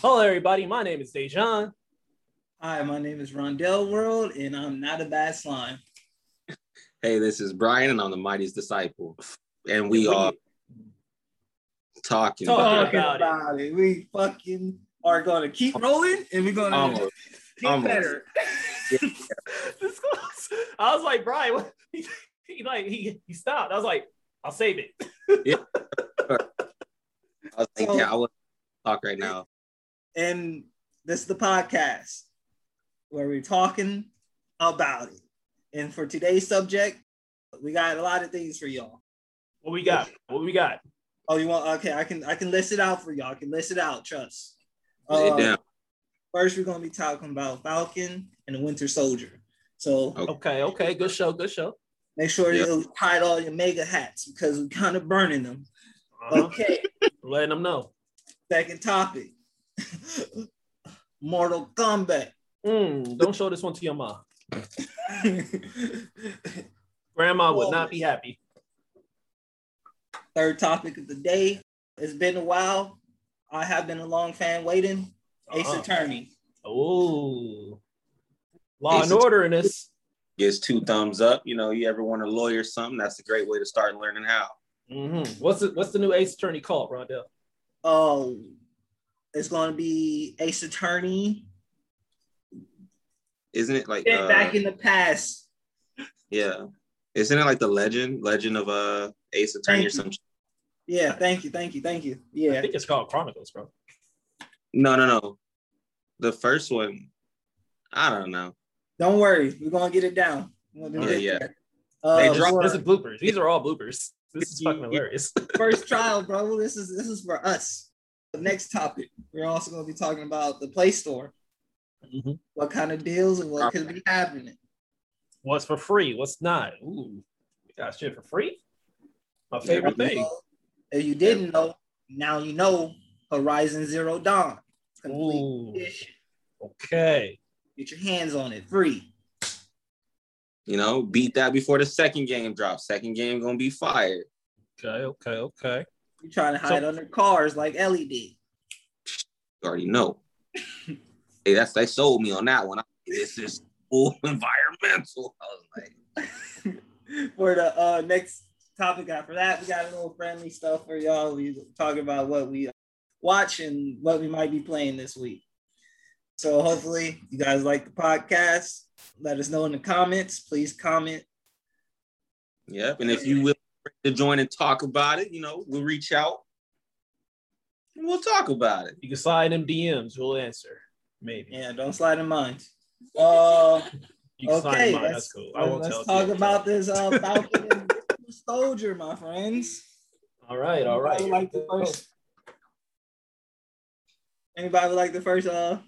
Hello, everybody. My name is Dejan. Hi, my name is Rondell World, and I'm not a bad slime. Hey, this is Brian, and I'm the mightiest disciple, and we are talking. Talking about about about, it. We fucking are gonna keep rolling, and we're gonna Almost. get almost. better. This close. I was like, Brian, what? He, he like he he stopped. I was like, I'll save it. yeah. I was like, yeah, I want to talk right now. And this is the podcast where we're talking about it. And for today's subject, we got a lot of things for y'all. What we got? What we got? Oh, you want? Okay, I can I can list it out for y'all. I can list it out. Trust. Lay it Uh, down. First, we're gonna be talking about Falcon and the Winter Soldier. So Okay. Okay, okay, good show, good show. make sure Yep. you hide all your MAGA hats because we're kind of burning them. Uh-huh. Okay, Letting them know. second topic. Mortal Kombat. Mm, don't show this one to your mom. Grandma would not be happy. Third topic of the day. It's been a while. I have been a long fan waiting. Ace Uh-huh. Attorney. Oh, law Ace and order in this. Gives two thumbs up. You know, you ever want a lawyer or something? That's a great way to start learning how. hmm What's the what's the new Ace Attorney called, Rondell? Oh, it's gonna be Ace Attorney. Isn't it like? Uh, back in the past. yeah. Isn't it like the legend, legend of uh Ace Attorney or Thank some? Yeah, thank you, thank you, thank you. Yeah, I think it's called Chronicles, bro. No, no, no. The first one, I don't know. Don't worry, we're gonna get it down. We're gonna Yeah, get yeah. Uh, They dropped- This is bloopers. These are all bloopers. This is fucking hilarious. first trial, bro. This is this is for us. The next topic, we're also gonna be talking about the Play Store. Mhm. What kind of deals and what could be happening? What's for free? What's not? Ooh, we got shit for free. My favorite thing. If you didn't know, now you know. Horizon Zero Dawn, complete Ooh, edition. okay. Get your hands on it, free. You know, beat that before the second game drops. Second game gonna be fired. Okay, okay, okay. You trying to hide So- under cars like did. You already know. hey, that's they sold me on that one. I- This is full environmental. I was like, for the uh, next topic after that, we got a little friendly stuff for y'all. We talk about what we watch and what we might be playing this week. So hopefully you guys like the podcast. Let us know in the comments. Please comment. yep. And if you will to join and talk about it, you know, we'll reach out and we'll talk about it. You can slide in DMs. We'll answer. Maybe. Yeah, don't slide in mind. Uh, You can slide okay, in mine. let's, That's cool. I won't let's tell talk you. about this uh, Falcon and Soldier, my friends. All right, all right. Anybody like the first? Anybody would like the first? Uh,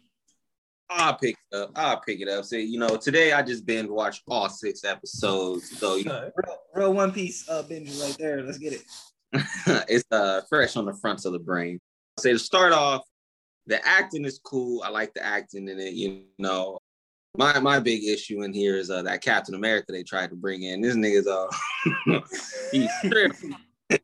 I'll pick it up. I'll pick it up. Say, you know, today I just binge watched all six episodes. So you know, real, real One Piece uh, binge right there. Let's get it. it's uh fresh on the fronts of the brain. Say to start off, the acting is cool. I like the acting in it. You know, my my big issue in here is uh that Captain America they tried to bring in. This nigga's uh he's stripped.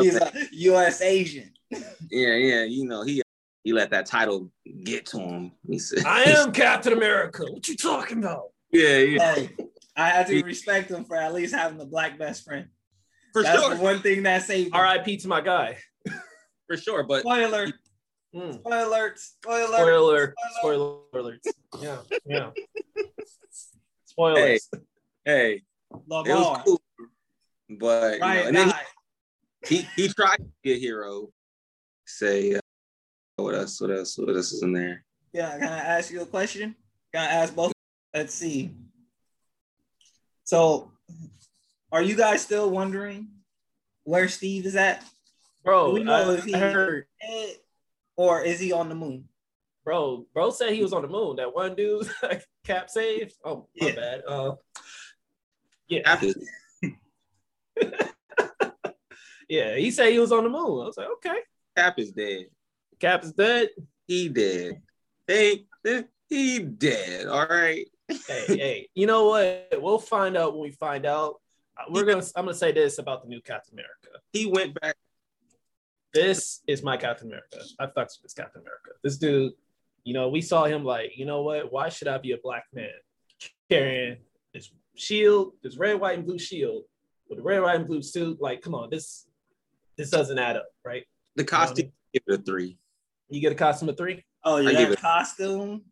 He's a U.S. Agent. yeah, yeah. You know he he let that title get to him. He said, I am Captain America. What you talking about? yeah, yeah, Hey, I have to respect him for at least having a black best friend. for That's sure, the one thing that saved him. R.I.P. to my guy. for sure. But Spoiler, Mm. spoiler, alert, spoiler, Spoiler, spoiler. spoiler alerts. Yeah, yeah. Spoilers. hey, it was cool. But you know, and then he- he he tried to be a hero. Say uh, what else? What else? What else is in there? Yeah, can I ask you a question? Can I ask both? Let's see. So, are you guys still wondering where Steve is at? Bro, We know I, if he- heard, Or is he on the moon? bro, bro said he was on the moon. That one dude Cap saved. Oh, my Yeah. bad. Uh, yeah, Cap is yeah. He said he was on the moon. I was like, okay. Cap is dead. Cap is dead. He dead. They he dead. All right. hey, hey, you know what? We'll find out when we find out. Uh, We're gonna. I'm gonna say this about the new Captain America. He went back. this is my Captain America. I fucks with this Captain America. This dude, you know, we saw him like, you know what? Why should I be a black man carrying this shield, this red, white, and blue shield with a red, white, and blue suit? Like, come on, this this doesn't add up, right? The costume, give it a three. You get a costume of three. Oh, I yeah, give that it- costume.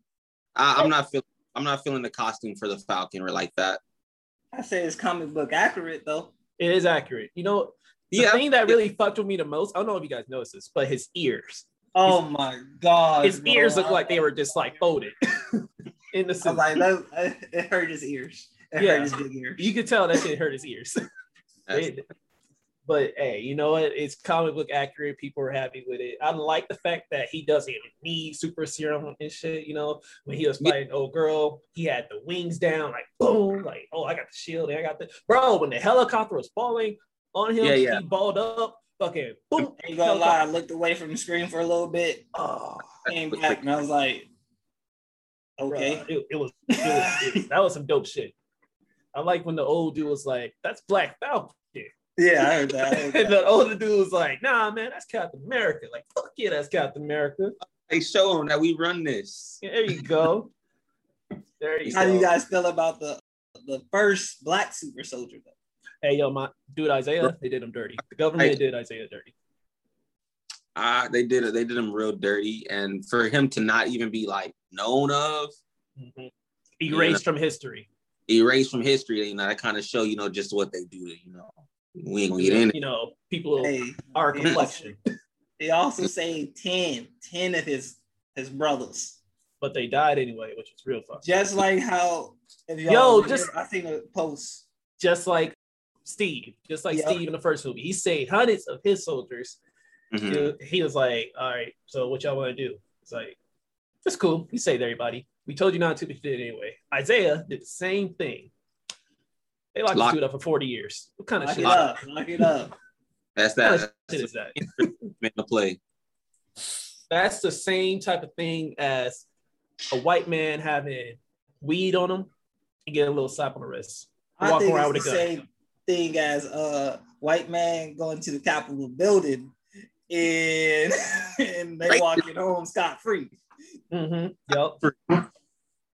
I, I'm not feeling. I'm not feeling the costume for the Falcon or like that. I say it's comic book accurate though. It is accurate. You know, the Yeah, thing that really fucked with me the most, I don't know if you guys noticed this, but his ears. Oh my god. His bro. ears look like they were just like folded in the I suit. like, that, it hurt his ears. It Yeah. hurt his big ears. You could tell that shit hurt his ears. That's- It- but hey, you know what? It's comic book accurate. People are happy with it. I like the fact that he doesn't need super serum and shit. You know, when he was Yeah. fighting old girl, he had the wings down, like boom, like oh, I got the shield, and I got the bro. When the helicopter was falling on him, Yeah, yeah. he balled up, fucking boom. Ain't gonna lie, I looked away from the screen for a little bit, Oh, came back, and I was like, okay. Bruh, it, it was, it was it- that was some dope shit. I like when the old dude was like, "That's Black Falcon," Yeah, I heard that. I heard and that. the older dude was like, "Nah, man, that's Captain America." Like, fuck yeah, that's Captain America. They show them that we run this. There you go. There you How do you guys feel about the the first black super soldier though? hey, yo, my dude Isaiah, they did him dirty. The government Hey. did Isaiah dirty. Uh, they did it. They did him real dirty, and for him to not even be like known of, Mhm. Erased from history. erased from history, you know, that kind of show, you know, just what they do. You know, we ain't gonna get in. it. You know, people Hey, are he complexion, also- He also saved 10, 10 of his his brothers. but they died anyway, which is real fucked. Just like how if y'all Yo, remember, just- I seen a post. Just like Steve, just like Yeah. Steve in the first movie, he saved hundreds of his soldiers Mhm. he, he was like, "All right, so what y'all want to do?" It's like, "It's cool." He saved everybody. We told you not to, but you did it anyway. Isaiah did the same thing. They locked Lock- this dude up for forty years. What kind of Lock shit? it up, lock it up. That's kind that. of shit is that? That's the play. That's the same type of thing as a white man having weed on him and get a little slap on the wrist. I Walk think around it's with the a gun. same thing as a white man going to the Capitol building and and they Right. walking home scot free. Mm-hmm. Yep.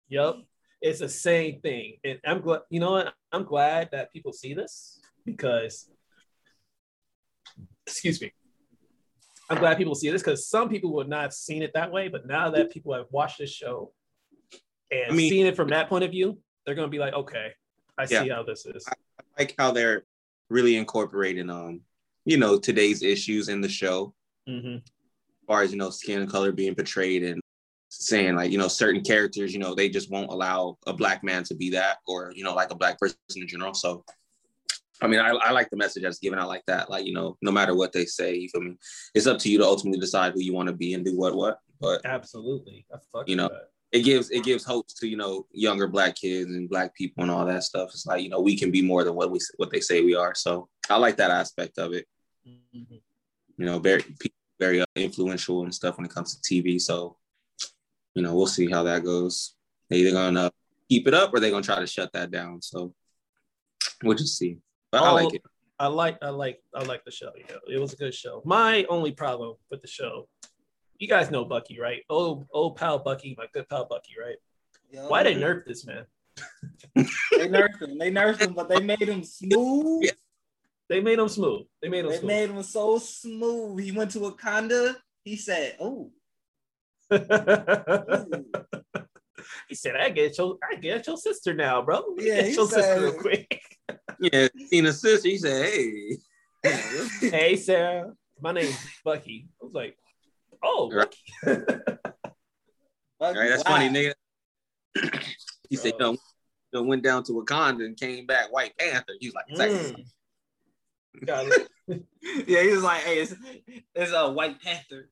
Yep. It's the same thing. And I'm glad, you know what? I'm glad that people see this because, excuse me. I'm glad people see this because some people would not have seen it that way. But now that people have watched this show and I mean- seen it from that point of view, they're going to be like, okay, I Yeah. see how this is. I like how they're really incorporating um you know today's issues in the show hmm as far as you know skin color being portrayed and saying like you know certain characters you know they just won't allow a black man to be that or you know like a black person in general so i mean i, I like the message that's given out like that like you know no matter what they say you feel me it's up to you to ultimately decide who you want to be and do what what but Absolutely. Fuck You know, that. it gives it gives hopes to you know younger black kids and black people and all that stuff. It's like you know we can be more than what we what they say we are. So I like that aspect of it. Mhm. You know, very very uh, influential and stuff when it comes to TV. So you know we'll see how that goes. They either gonna keep it up or they're gonna try to shut that down. So we'll just see. But I Oh, like it. I like I like I like the show. You know, it was a good show. My only problem with the show, you guys know Bucky, right? Old old pal Bucky, my good pal Bucky, right? Yo, Why they nerf this man? they nerfed him? They nerfed him, but they made him smooth. Yeah. They made him smooth. They made him They smooth. made him so smooth. He went to Wakanda. He said, "Oh, ooh." he said, "I get your I get your sister now, bro. Let Yeah, get he your sister real quick." Yeah, seen a sister. He said, "Hey." hey Sarah, my name's Bucky. I was like, "Oh, Right. Bucky." Fuck, Right, that's wow. funny, nigga. he said, Bro. no, no, went down to Wakanda and came back White Panther. He's like, Mm. Got it. Yeah, he was like, "Hey, it's, it's a White Panther."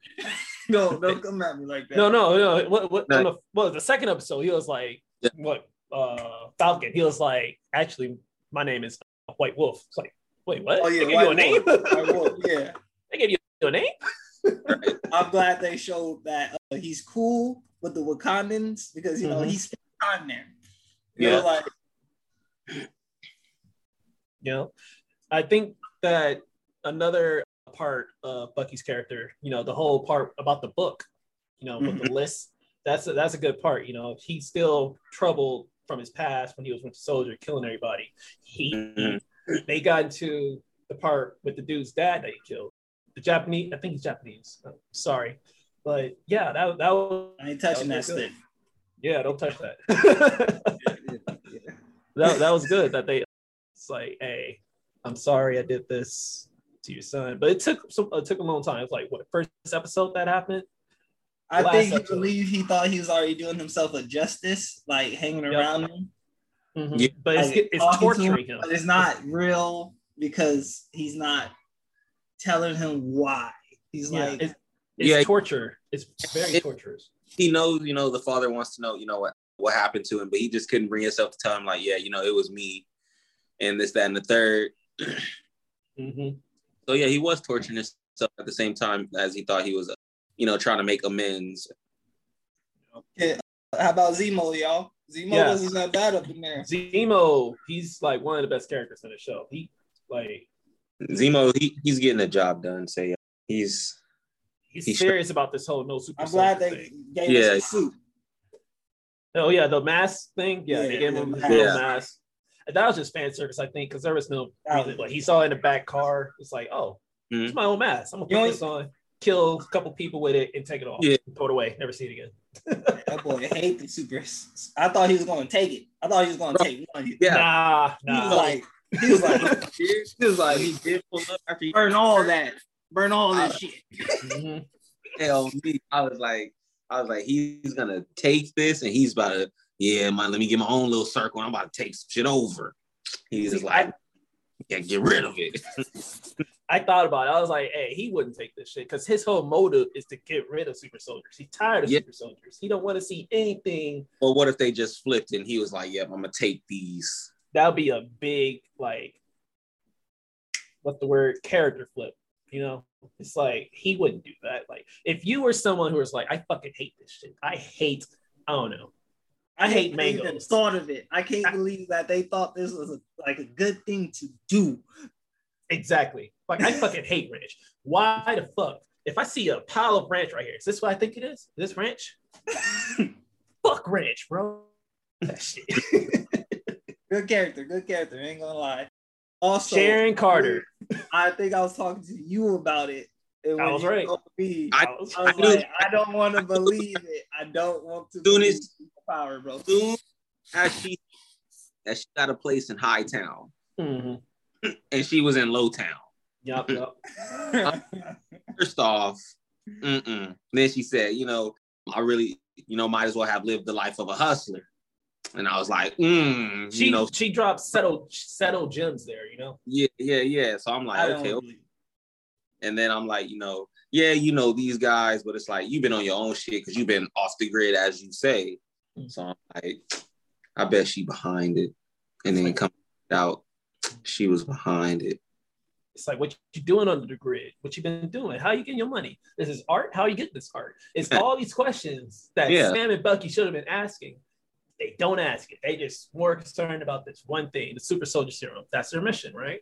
no, don't come at me like that. No, no, no. What, what, No. on the, well, the second episode, he was like, Yeah. what, uh, Falcon. He was like, actually, my name is White Wolf. It's like, wait, what? Oh yeah, they gave you a White name? Wolf. White Wolf, Yeah, they gave you a name? I'm glad they showed that uh, he's cool with the Wakandans because you know Mhm. he's on there. You Yeah. know, like You know, I think that another part of Bucky's character. You know, the whole part about the book. You know, with the list. That's a, that's a good part. You know, he's still troubled from his past when he was Winter Soldier, killing everybody. He Mhm. they got into the part with the dude's dad that he killed. The Japanese, I think he's Japanese. I'm sorry, but yeah, that that was I ain't touching that That stick. yeah. Don't touch that. that that was good. That they it's like, hey, I'm sorry I did this to your son, but it took some it took a long time. It was like what first episode that happened. I Last think he episode. believed he thought he was already doing himself a justice, like hanging Yep. around him. Mhm. Yeah. But it's, Like, it's talking to torturing him. But it's not real because he's not telling him why. He's Yeah, like, it's, it's Yeah. torture. It's very It- torturous. He knows, you know, the father wants to know, you know, what what happened to him, but he just couldn't bring himself to tell him, like, yeah, you know, it was me, and this, that, and the third. Hmm So yeah, he was torturing himself at the same time as he thought he was, uh, you know, trying to make amends. Yeah, how about Zemo, y'all? Zemo Yeah. wasn't that bad up in there. Zemo, he's like one of the best characters in the show. He like Zemo, he, he's getting the job done. So yeah, he's he's He serious about this whole no super. I'm glad they thing. gave Yeah. us a suit. Oh yeah, the mask thing. Yeah, Yeah, they gave him the mask. Yeah. mask. And that was just fan service, I think, because there was no That reason. was- Like he saw it in the back car. It's like, oh, Mhm. it's my own mask. I'm gonna put know- this on, kill a couple people with it, and take it off. Yeah. throw it away. Never see it again. That boy hate the super. I thought he was going to take it. I thought he was going to Bro. take one. Yeah. Nah, was nah. like, he was like, he was like he did pull up after he burn all that, burn all Uh, this shit. Mhm. Hell me, I was like, I was like, he's gonna take this and he's about to, yeah, man, let me get my own little circle. I'm about to take some shit over. He's just like, yeah, get rid of it. I thought about it. I was like, hey, he wouldn't take this shit because his whole motive is to get rid of super soldiers. He's tired of Yeah. super soldiers. He don't want to see anything. Well, what if they just flipped and he was like, yep, I'm gonna take these. That would be a big like, what's the word? Character flip. You know, it's like he wouldn't do that. Like, if you were someone who was like, I fucking hate this shit. I hate. I don't know. I hate They even. Thought of it. I can't believe that they thought this was a, like a good thing to do. Exactly. Like I fucking hate ranch. Why the fuck? If I see a pile of ranch right here, is this what I think it is? Is this ranch? fuck ranch, bro. That shit. Good character, good character. Ain't gonna lie. Also, Sharon Carter. I think I was talking to you about it. and I was you right. me, I- I was- I was knew- like, I don't want to believe it. I don't want to Soon believe as- power, bro. Soon as she, as she got a place in High Town Mhm. and she was in Low Town. Yup, yup. First off, mm-mm. then she said, you know, I really, you know, might as well have lived the life of a hustler. And I was like, mm, She you know, she dropped settle settle gems there, you know. yeah, yeah, yeah. So I'm like, don't okay. And then I'm like, you know, yeah, you know these guys, but it's like you've been on your own shit because you've been off the grid, as you say. So I'm like, I bet she behind it. And then come out, she was behind it. It's like what you doing under the grid? What you been doing? How you getting your money? This is art. How you get this art? It's all these questions that Yeah. Sam and Bucky should have been asking. They don't ask it. They just more concerned about this one thing, the super soldier serum. That's their mission, right?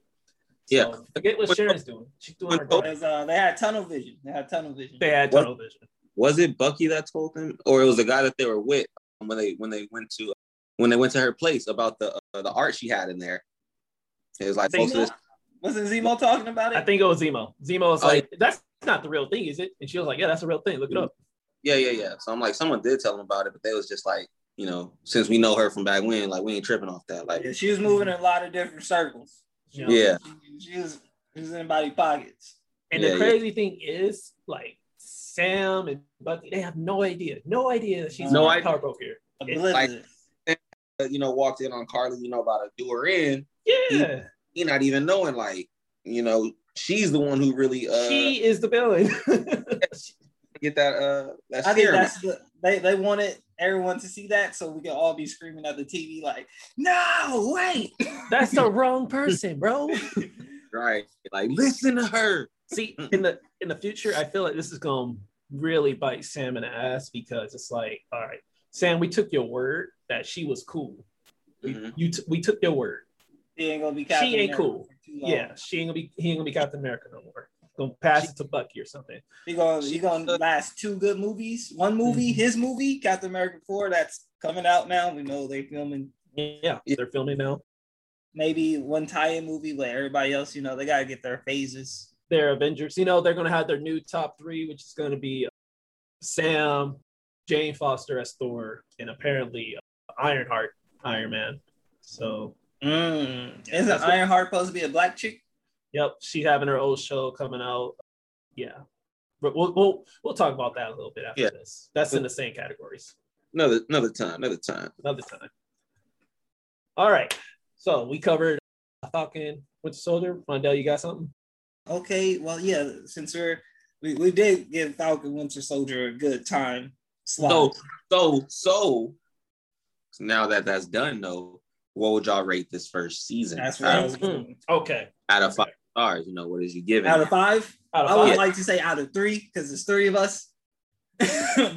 Yeah. So forget what Sharon's doing. She's doing her when- uh, they had tunnel vision. They had tunnel vision. They had What- tunnel vision. Was it Bucky that told them, or it was the guy that they were with when they when they went to when they went to her place about the uh, the art she had in there? It was like They most of this. Wasn't Zemo talking about it? I think it was Zemo. Zemo was Oh, like, "That's not the real thing, is it?" And she was like, "Yeah, that's a real thing. Look it up." Yeah, yeah, yeah. So I'm like, someone did tell them about it, but they was just like, you know, since we know her from back when, like we ain't tripping off that. Like, Yeah, she was moving in a lot of different circles. She was- Yeah. She, she was, she was in everybody's pockets. And Yeah, the yeah. crazy thing is, like Sam and Bucky, they have no idea, no idea that she's No no idea. Power Broker. It's uh, you know, walked in on Karli, you know, about to do her in. Yeah, He not even knowing, like, you know, she's the one who really uh she is the villain. get that uh that I think that's the they, they wanted everyone to see that so we can all be screaming at the TV like, no, wait. That's the wrong person, bro. right. Like, listen to her. See, in the in the future, I feel like this is going to really bite Sam in the ass because it's like, all right, Sam, we took your word that she was cool. We, Mhm. you t- we took your word. He ain't gonna be Captain She ain't America cool. for too long. Yeah, she ain't gonna be he ain't gonna be Captain America no more. gonna pass it to Bucky or something. He gonna he gonna last two good movies. One movie, his movie, Captain America Four, that's coming out now. We know they're filming. Yeah, they're filming now. Maybe one tie-in movie, but everybody else, you know, they gotta get their phases. Their Avengers, you know, they're gonna have their new top three, which is gonna be uh, Sam, Jane Foster as Thor, and apparently uh, Ironheart, Iron Man. So, mm. isn't That's what- Ironheart supposed to be a black chick? yep, she having her old show coming out. Yeah, but we'll we'll we'll talk about that a little bit after Yeah. this. That's in the same categories. Another another time, another time. Another time. All right, so we covered Falcon, Winter Soldier. Rondell, you got something? Okay, well, yeah, since we're we, we did give Falcon Winter Soldier a good time slot. So so so now that that's done though, what would y'all rate this first season? That's what out I was doing. Okay. out of five stars. You know, what is you giving? Out of five, Out of I would five. like to say out of three because there's three of us.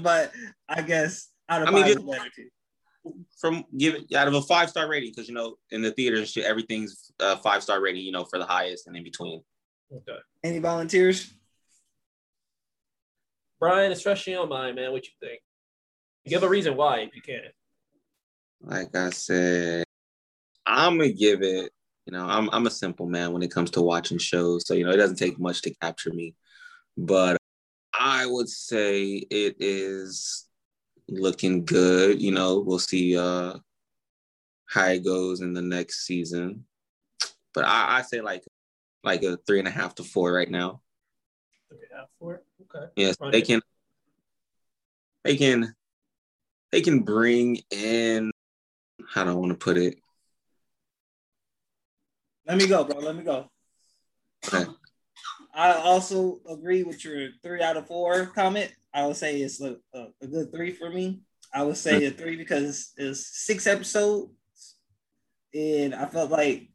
but I guess out of I mean, five it- is better too. from giving out of a five star rating because you know in the theater everything's a five star rating you know for the highest and in between Okay. Any volunteers? Brian, it's fresh in your mind, man. What you think? Give a reason why if you can. like i said i'm gonna give it you know i'm, I'm a simple man when it comes to watching shows so you know it doesn't take much to capture me but i would say it is looking good you know we'll see uh how it goes in the next season but i i say like like a three and a half to four right now Three and a half, four. Okay. Yes, they can. They can. They can bring in. How do I want to put it? Let me go, bro. Let me go. Okay. I also agree with your three out of four comment. I would say it's a, a, a good three for me. I would say a three because it's six episodes, and I felt like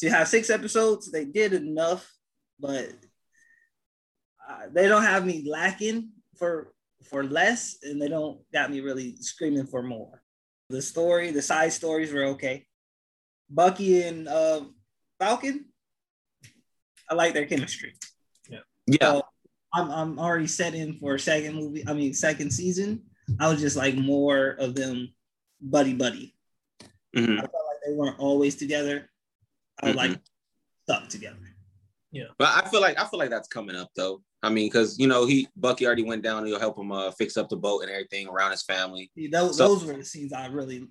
to have six episodes, they did enough, but uh, they don't have me lacking for for less, and they don't got me really screaming for more. The story, the side stories were okay. Bucky and uh, Falcon, I like their chemistry. Yeah, So I'm I'm already set in for a second movie. I mean, second season. I was just like more of them buddy buddy. mhm. I felt like they weren't always together. I was like Mm-hmm. stuck together. Yeah. But I feel like I feel like that's coming up though. I mean, because you know he Bucky already went down. He'll help him uh, fix up the boat and everything around his family. See, those, So- those were the scenes I really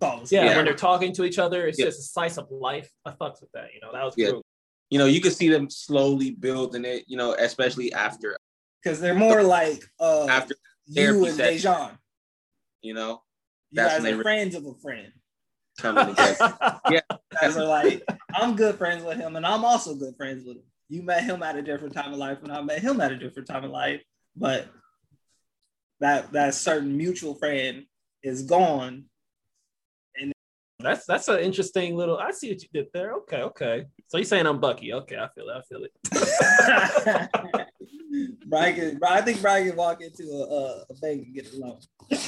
thought was Yeah, Yeah. when they're talking to each other, it's Yeah. just a slice of life. I fucks with that. You know, that was Yeah. cool. You know, you can see them slowly building it. You know, especially after because they're more like uh after you and session. Dejan. you know You That's guys when they are re- friends of a friend. Coming together. You guys are like, I'm good friends with him, and I'm also good friends with him. You met him at a different time of life, and I met him at a different time of life. But that that certain mutual friend is gone. And that's that's an interesting little. I see what you did there. Okay, okay. So you're saying I'm Bucky? Okay, I feel it. I feel it. Brian, can, I think Brian can walk into a, a, a bank and get a loan. I'm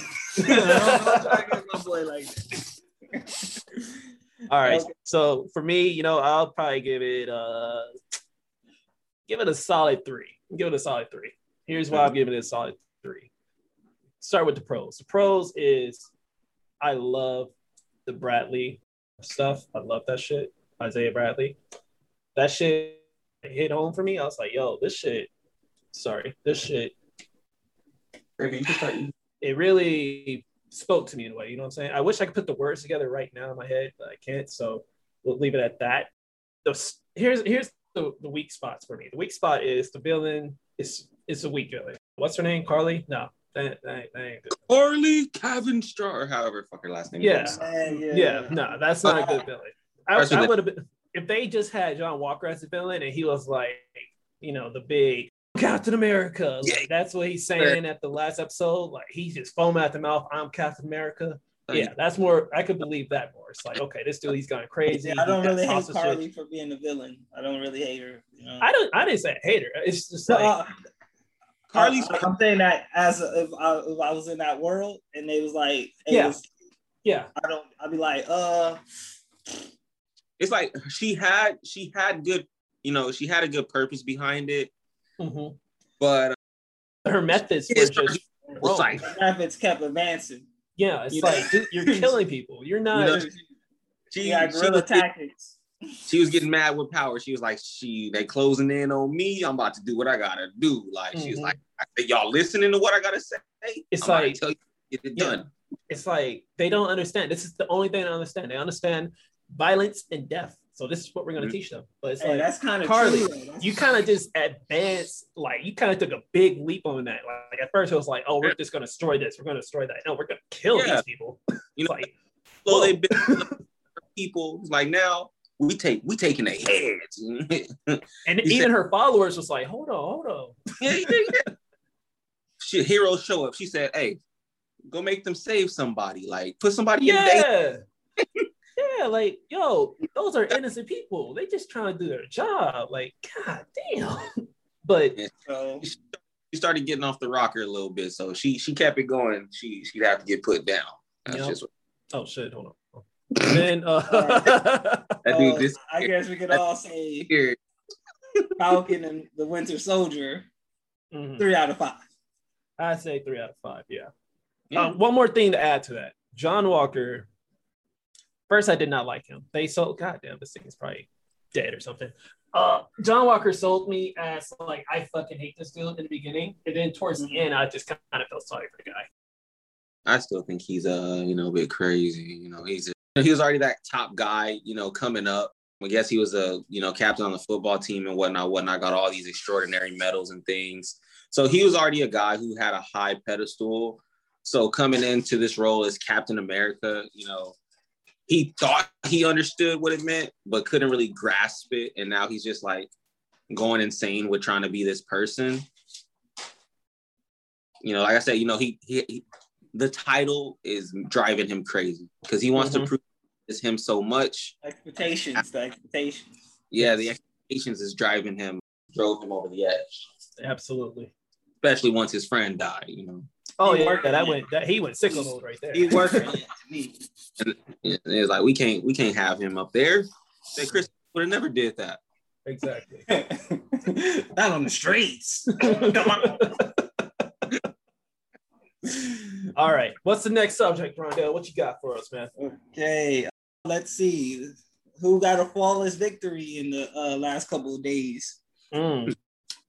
trying to get my boy like that. All right. Okay. So for me, you know, I'll probably give it uh give it a solid three. Give it a solid three. Here's why I'm giving it a solid three. Start with the pros. The pros is I love the Bradley stuff. I love that shit. Isaiah Bradley. That shit hit home for me. I was like, yo, this shit, sorry, this shit, Maybe you can start. it really spoke to me in a way. You know what I'm saying? I wish I could put the words together right now in my head, but I can't. So we'll leave it at that. The, here's here's the, the weak spots for me. The weak spot is the villain is is a weak villain. What's her name? Karli? No, that, that, that ain't good. Orly Cavenstraw, or however fuck her last name Yeah. is. Man, yeah, Yeah, no, that's not a good uh, villain. I, I would have been if they just had John Walker as a villain and he was like, you know, the big Captain America. Like, Yeah. that's what he's saying at the last episode. Like he's just foaming at the mouth. I'm Captain America. Yeah, that's more. I could believe that more. It's like, okay, this dude, he's going crazy. Yeah, I don't really hate sausage Karli shit. for being a villain. I don't really hate her. You know? I don't. I didn't say hate her. It's just So, like, uh, Karli's I, am saying that as a, if, I, if I was in that world and they was like, hey, Yeah. it's- yeah, I don't. I'd be like, uh, it's like she had she had good you know, she had a good purpose behind it, Mhm. but Her methods were just it's wrong. like Methods kept advancing. yeah, it's you like dude, you're killing people. You're not. know, she, Yeah, she, guerrilla was getting, tactics. she was getting mad with power. She was like, "She they closing in on me. I'm about to do what I gotta do." Like she's Mhm. like, I "Y'all listening to what I gotta say?" It's I'm like- tell you, get it Yeah. done. it's like they don't understand. This is the only thing they understand. They understand violence and death. So this is what we're going to teach them. But it's Hey, like that's kind of Karli, true. That's- you kind of just advanced, like you kind of took a big leap on that. Like at first it was like, oh, we're just going to destroy this. We're going to destroy that. No, we're going to kill Yeah. these people. You know, like, So whoa. they been people it's like now we take we taking their heads. and he even her followers was like, hold on, hold on. yeah, yeah, yeah. Shit, heroes show up. She said, "Hey, go make them save somebody. Like put somebody in danger." Yeah. yeah, like, yo, those are innocent people. They just trying to do their job. Like, god damn. But So, She started getting off the rocker a little bit, so she she kept it going. She she'd have to get put down. That's Yep. just oh shit, hold on. And then uh that dude. uh, This I guess we could all say here, Falcon and the Winter Soldier, mhm. three out of five. I say three out of five. Yeah. Yeah. Um, one more thing to add to that. John Walker. First, I did not like him. They sold. Goddamn, this thing is probably dead or something. Uh, John Walker sold me as like I fucking hate this dude in the beginning, and then towards the end, I just kind of felt sorry for the guy. I still think he's uh you know a bit crazy. You know he's a, he was already that top guy. You know coming up. I guess he was a you know captain on the football team and whatnot. Whatnot got all these extraordinary medals and things. So he was already a guy who had a high pedestal. So coming into this role as Captain America, you know, he thought he understood what it meant, but couldn't really grasp it. And now he's just like going insane with trying to be this person. You know, like I said, you know, he, he, he the title is driving him crazy because he wants Mhm. to prove it's him so much. Expectations, the expectations. Yeah, the expectations is driving him, drove him over the edge, Absolutely. especially once his friend died. You know, Oh He yeah, worked that on went. That he went sicko mode right there. He's working on it to me. Yeah, it's like we can't we can't have him up there. Say Chris would have never did that. exactly. Not on the streets. Come on. All right. What's the next subject, Rondell? What you got for us, man? Okay, let's see. Who got a flawless victory in the uh, last couple of days? Mm,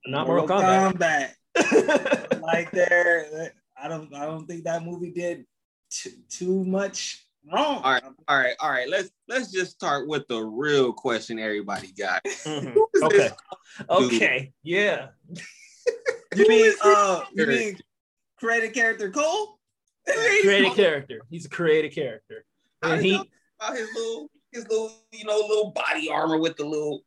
not Mortal Kombat. Kombat. like there, I don't. I don't think that movie did too, too much wrong. All right, all right, all right. Let's let's just start with the real question everybody got. Mhm. Who is Okay. this? Okay. Yeah. You mean uh? You mean created character Cole? Created character. He's a created character. I And he about his little his little you know little body armor with the little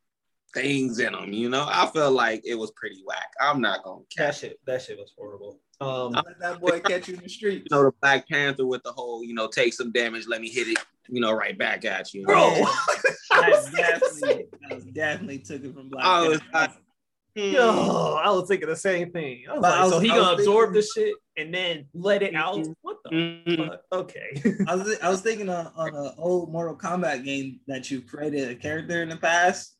things in them. You know, I felt like it was pretty whack. I'm not gonna catch it. shit that shit was horrible. Um Let that boy catch you in the street. You know, the Black Panther with the whole you know take some damage, let me hit it. You know, right back at you. bro. I was That thinking the same- definitely, that definitely took it from Black I was Panther. Hmm. Yo, I was thinking the same thing. I was But like, I was- so he I gonna absorb thinking- this shit and then let it out? Mhm. What the Mhm. fuck? Okay. I was I was thinking on, on an old Mortal Kombat game that you created a character in the past.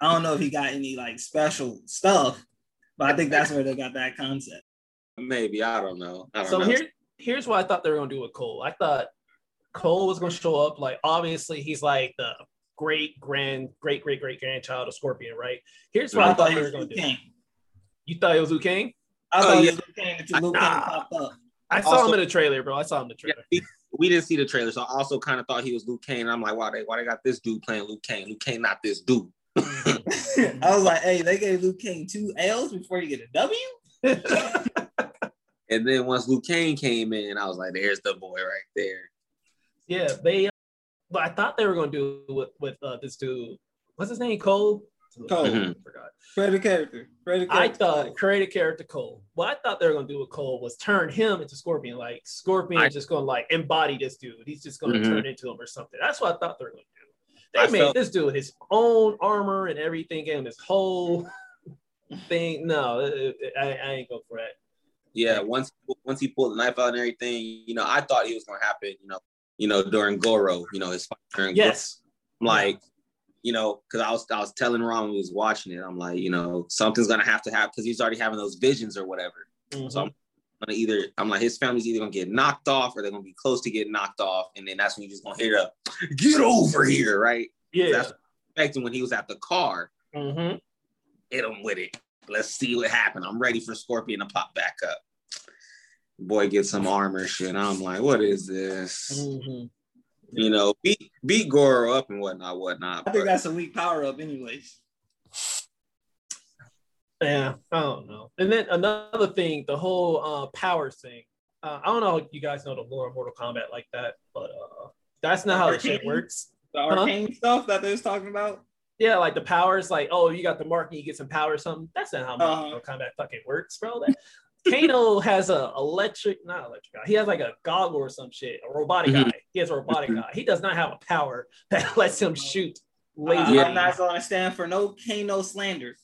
I don't know if he got any like special stuff, but I think that's where they got that concept. Maybe I don't know. I don't so know. here, here's what I thought they were gonna do with Cole. I thought Cole was gonna show up. Like, obviously, he's like the great grand, great great great grandchild of Scorpion, right? Here's what I, thought he they were was gonna Liu do. Kang. You thought it was Liu Kang? I Oh, thought he yeah. was Liu Kang until Liu Kang Nah. popped up. I saw Also- him in the trailer, bro. I saw him in the Yeah, trailer. we, we didn't see the trailer, so I also kind of thought he was Liu Kang. And I'm like, why they why they got this dude playing Liu Kang? Liu Kang, not this dude. I was like, hey, they gave Liu Kang two L's before you get a W. And then once Liu Kang came in, I was like, there's the boy right there. yeah, they. uh, But I thought they were gonna do with with uh, this dude. What's his name? Cole. Cole. Mhm. I forgot. Created character. Created I character. thought create a character Cole. What I thought they were gonna do with Cole was turn him into Scorpion. Like Scorpion I- is just gonna like embody this dude. He's just gonna Mhm. turn into him or something. That's what I thought they were gonna do. They I made felt- this dude his own armor and everything, and this whole thing. No, it- it- I, I ain't go for that. Yeah, once once he pulled the knife out and everything, you know, I thought it was gonna happen, you know, you know, during Goro, you know, his fight during Yes. Goro. I'm like, you know, because I was I was telling Ron when he was watching it, I'm like, you know, something's gonna have to happen because he's already having those visions or whatever. Mhm. So I'm gonna either I'm like his family's either gonna get knocked off or they're gonna be close to getting knocked off, and then that's when you just gonna hear a get over here, right? yeah. That's expecting when he was at the car, Mm-hmm. hit him with it. Let's see what happened. I'm ready for Scorpion to pop back up. Boy gets some armor shit. I'm like, what is this? hmm You know, beat beat Goro up and whatnot, whatnot. I think that's a weak power up, anyways. Yeah, I don't know. And then another thing, the whole uh powers thing. Uh, I don't know if you guys know the lore of Mortal Kombat like that, but uh that's not how the shit works. The Huh? arcane stuff that they was talking about. Yeah, like the powers, like, oh, you got the mark and you get some power or something. That's not how Uh-huh. Mortal Kombat fucking works, bro. That Kano has a electric, not electric guy. He has like a goggle or some shit, a robotic Mhm. guy. He has a robotic guy. He does not have a power that lets him shoot laser. Uh, Yeah. I'm not going to stand for no Kano slander.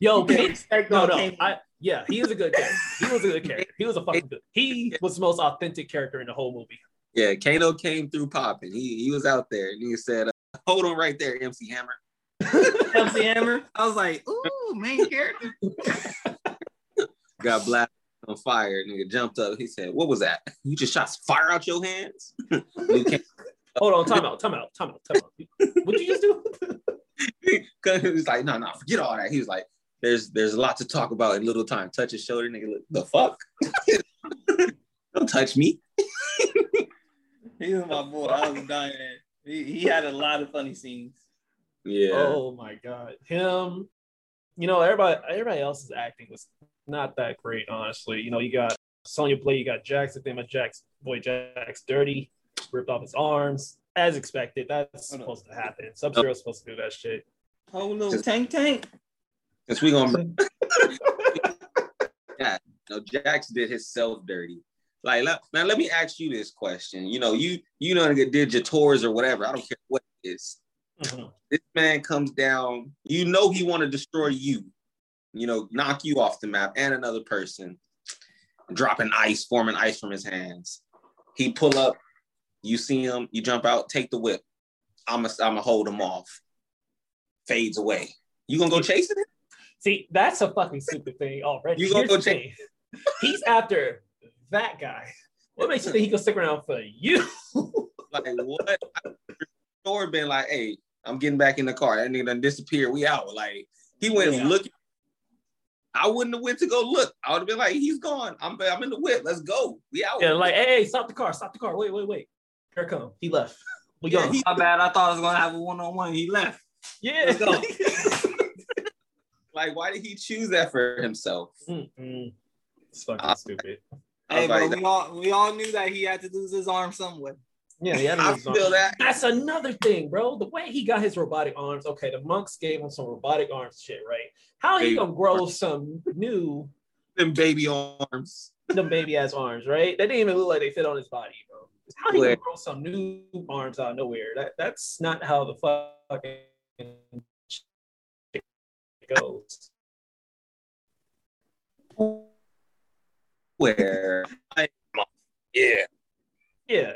Yo, You can Kano, expect no, no, I, yeah, he is a good character. He was a good character. He was a fucking good. He was the most authentic character in the whole movie. Yeah, Kano came through popping. He he was out there and he said, uh, "Hold on right there, MC Hammer." MC Hammer. I was like, ooh, main character. Got blasted on fire. Nigga jumped up. He said, "What was that? You just shot fire out your hands?" Hold on, time out, time out, time out, time out. What'd you just do? Cause he was like, "No, no, forget all that." He was like, "There's there's a lot to talk about in little time." Touch his shoulder, nigga. Look, the fuck? Don't touch me. He was my boy. I was dying. He, he had a lot of funny scenes. Yeah. Oh my god, him. You know, everybody, everybody else's acting was not that great, honestly. You know, you got Sonya Blade, you got Jax, then my Jax boy Jax dirty, ripped off his arms, as expected. That's supposed to happen. Sub Zero's supposed to do that shit. Whole little tank tank. Since we gonna No, Jax did himself dirty. Like now, let me ask you this question. You know, you you know did your tours or whatever. I don't care what it is. Mhm. This man comes down. You know he want to destroy you. You know, knock you off the map and another person. Dropping ice, forming ice from his hands. He pull up. You see him. You jump out. Take the whip. I'm a, I'm a hold him off. Fades away. You gonna go chasing it? See, that's a fucking stupid thing already. You gonna go the thing. He's after that guy. What makes you think he can stick around for you? Like what? Thor been like, hey, I'm getting back in the car. That nigga done disappeared. We out. Like he went Yeah. looking. I wouldn't have went to go look. I would have been like, he's gone. I'm I'm in the whip. Let's go. We out. yeah, like, hey, hey, stop the car, stop the car. Wait, wait, wait. Here come. He left. We Yeah, go. he- My bad. I thought I was gonna have a one on one. He left. yeah. Let's go. like, why did he choose that for himself? Mm-mm. It's fucking Uh, stupid. Hey, was but we all we all knew that he had to lose his arm somewhere. Yeah, yeah. I feel that. That's another thing, bro. The way he got his robotic arms. Okay, the monks gave him some robotic arms shit, right? How he gonna grow some new Them baby arms. them baby ass arms, right? They didn't even look like they fit on his body, bro. How he gonna grow some new arms out of nowhere? That that's not how the fucking shit goes. Where? I, yeah. Yeah,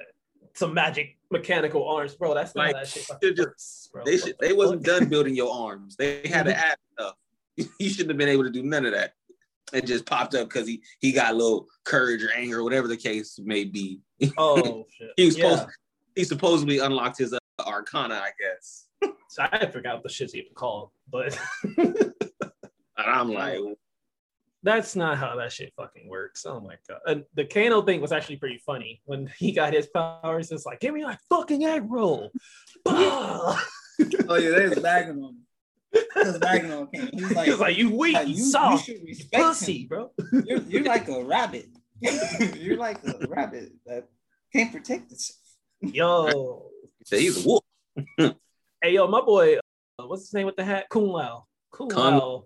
some magic mechanical arms, bro. That's not Like, how that shit just- works, bro. They should. the They wasn't done building your arms. They had to add stuff. You shouldn't have been able to do none of that. It just popped up because he he got a little courage or anger, whatever the case may be. Oh shit. He was yeah. supposed. He supposedly unlocked his uh, arcana, I guess. So I forgot what the shit's even called, but And I'm like, that's not how that shit fucking works. Oh my god. And the Kano thing was actually pretty funny when he got his powers. It's like, give me my fucking egg roll. Oh yeah, they was bagging on him. They was bagging on King. He was like, He was like, you weak, "Yeah, you, you, you soft, should respect pussy, him. bro. You're, you're like a rabbit. you're like a rabbit that can't protect itself. Yo. he's a wolf. Hey, yo, my boy, uh, what's his name with the hat? Kung Lao. Kung Kung- Lao.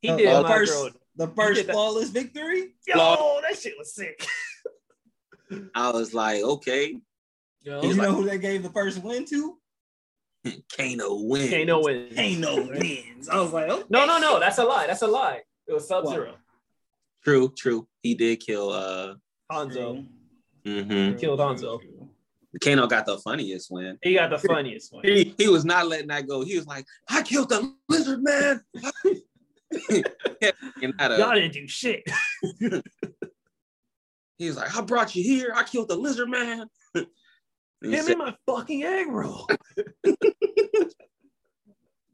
He Uh, did uh, my first- girl. The first did that. flawless victory. Yo, that shit was sick. I was like, okay, Yo, You He's know who they gave the first win to? Kano wins. Kano wins. Kano wins. I was like, okay. No, no, no. That's a lie. That's a lie. It was Sub Zero. True, true. He did kill. uh Hanzo mhm. killed Hanzo. Kano got the funniest win. He got the funniest one. He, he was not letting that go. He was like, I killed the lizard man. and that, Y'all didn't do shit. he was like, I brought you here. I killed the lizard man. Give me said, my fucking egg roll.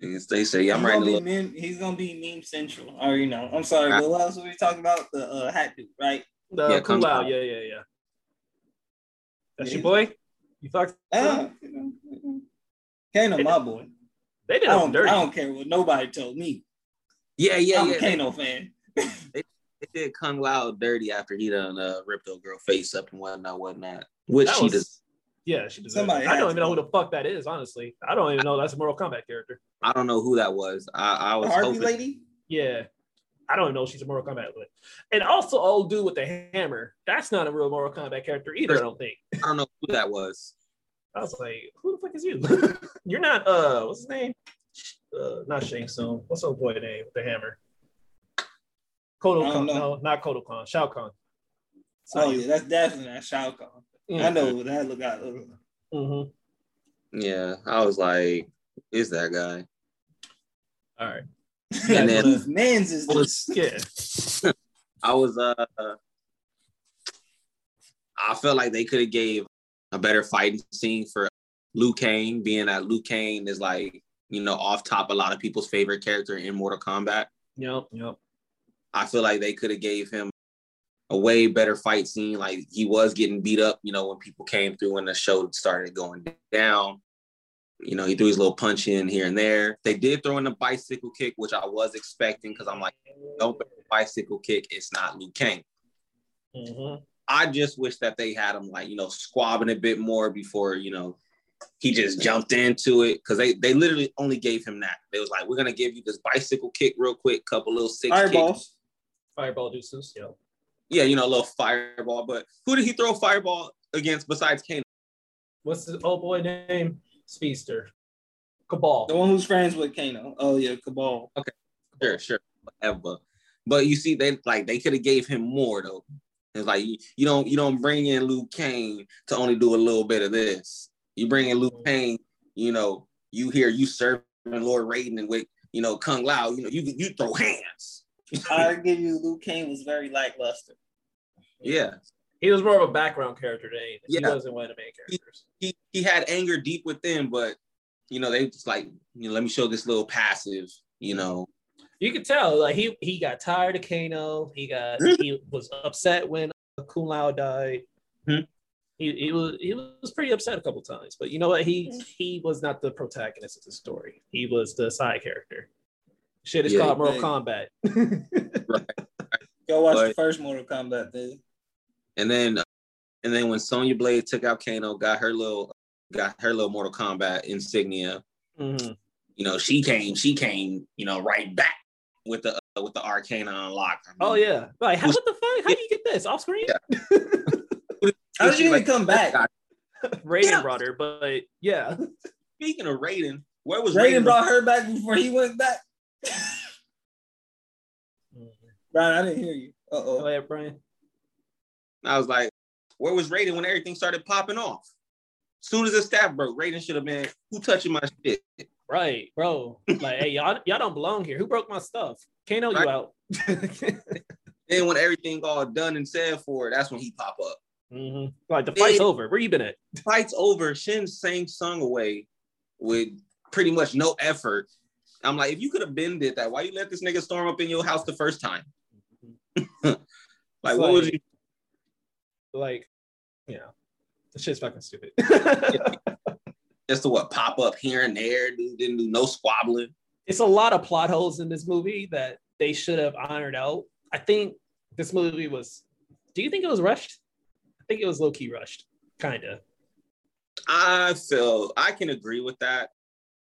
they say, yeah, I'm he's, gonna be little. meme, he's gonna be meme central. I you know. I'm sorry, Right. but what else were we talking about? The uh, hat dude, right? The Yeah, cool comes out. out. Yeah, yeah, yeah. That's Yeah, your boy? You fucked Uh, Kano, my boy. They did him don't, dirty. I don't care what nobody told me. Yeah, yeah, I'm yeah. a Kano fan. They did Kung Lao dirty after he done uh, ripped old girl face up and whatnot, whatnot. Which That she does. Yeah, she deserves Somebody. I don't even know who the fuck that is, honestly. I don't even know that's a Mortal Kombat character. I don't know who that was. I, I The was Harvey hoping. lady? Yeah. I don't even know if she's a Mortal Kombat with. And also old dude with the hammer. That's not a real Mortal Kombat character either, I don't think. I don't know who that was. I was like, who the fuck is you? You're not uh what's his name? Uh not Shang Tsung. What's old boy name with the hammer? Kodo I Khan. No, not Kotal Kahn. Shao Kahn. Oh yeah, that's definitely that Shao Kahn. Mm. I know what that look like. Mhm. Yeah, I was like, is that guy? All right. And then- Mans is Was- this. Yeah. I was uh I felt like they could have gave a better fighting scene for Liu Kang, being that Liu Kang is like, you know, off top a lot of people's favorite character in Mortal Kombat. Yep. Yep. I feel like they could have gave him a way better fight scene. Like he was getting beat up, you know, when people came through when the show started going down. You know, he threw his little punch in here and there. They did throw in a bicycle kick, which I was expecting because I'm like, don't bicycle kick, it's not Liu Kang. Mhm. I just wish that they had him like, you know, squabbing a bit more before, you know, he just jumped into it. Cause they they literally only gave him that. They was like, we're gonna give you this bicycle kick real quick, couple little six kicks. Fireballs. Fireball deuces. Yep. Yeah, you know, a little fireball. But who did he throw fireball against besides Kane? What's his old boy name? Speedster. Cabal. The one who's friends with Kano. Oh yeah, Cabal. Okay. Sure, sure, whatever. But you see, they like they could have gave him more though. It's like you, you don't you don't bring in Liu Kang to only do a little bit of this. You bring in Liu Kang, you know, you hear you serving Lord Raiden and with you know Kung Lao, you know, you you throw hands. I give you Liu Kang was very lackluster. Yeah, He was more of a background character than anything. He wasn't one of the main characters. he he had anger deep within, but you know they just like you know let me show this little passive, you know. You could tell, like he he got tired of Kano. He got he was upset when Kung Lao died. Hmm. He, he was he was pretty upset a couple times, but you know what? He he was not the protagonist of the story. He was the side character. Shit is Yeah, called Mortal yeah. Kombat. Go watch the first Mortal Kombat, dude. And then and then when Sonya Blade took out Kano, got her little got her little Mortal Kombat insignia. Mhm. You know, she came, she came, you know, right back with the uh, with the Arcana unlock. I mean, Oh yeah, like how, what the fuck? How do you get this off screen? How did she you even like- come back? Raiden Yeah. brought her, but yeah, Speaking of Raiden, where was Raiden Raiden? brought her back before he went back. Brian, I didn't hear you. Uh oh. yeah, Brian. I was like, where was Raiden when everything started popping off? Soon as the staff broke, Raiden should have been who touching my shit. Right, bro. Like, hey, y'all, y'all don't belong here. Who broke my stuff? Kano, you Right. You out. Then when everything all done and said for, it, that's when he pop up. Mhm. Like the fight's over. Where you been at? Fight's over. Shin sang sung away with pretty much no effort. I'm like, if you could have been did that, why you let this nigga storm up in your house the first time? like, It's what was you? Like, yeah, the shit's fucking stupid. Just to what pop up here and there? Didn't do no squabbling. it's a lot of plot holes in this movie that they should have honored out. I think this movie was. Do you think it was rushed? I think it was low key rushed, kind of. I feel I can agree with that.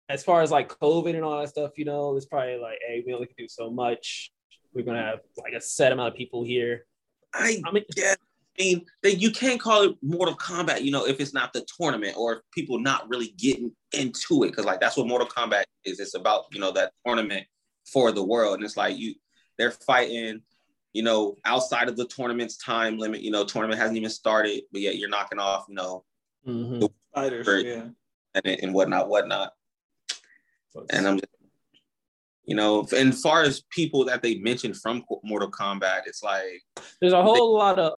As far as like COVID and all that stuff, you know, it's probably like, hey, we only can do so much. We're gonna have like a set amount of people here. I I mean, Yeah, I mean, they, you can't call it Mortal Kombat, you know, if it's not the tournament or if people not really getting into it, because like that's what Mortal Kombat is. It's about you know that tournament for the world, and it's like you they're fighting, you know, outside of the tournament's time limit. You know, tournament hasn't even started, but yet you're knocking off, you know, Mhm. Fighters, yeah. and, and whatnot, whatnot. And I'm just, you know, and as far as people that they mentioned from Mortal Kombat, it's like there's a whole lot of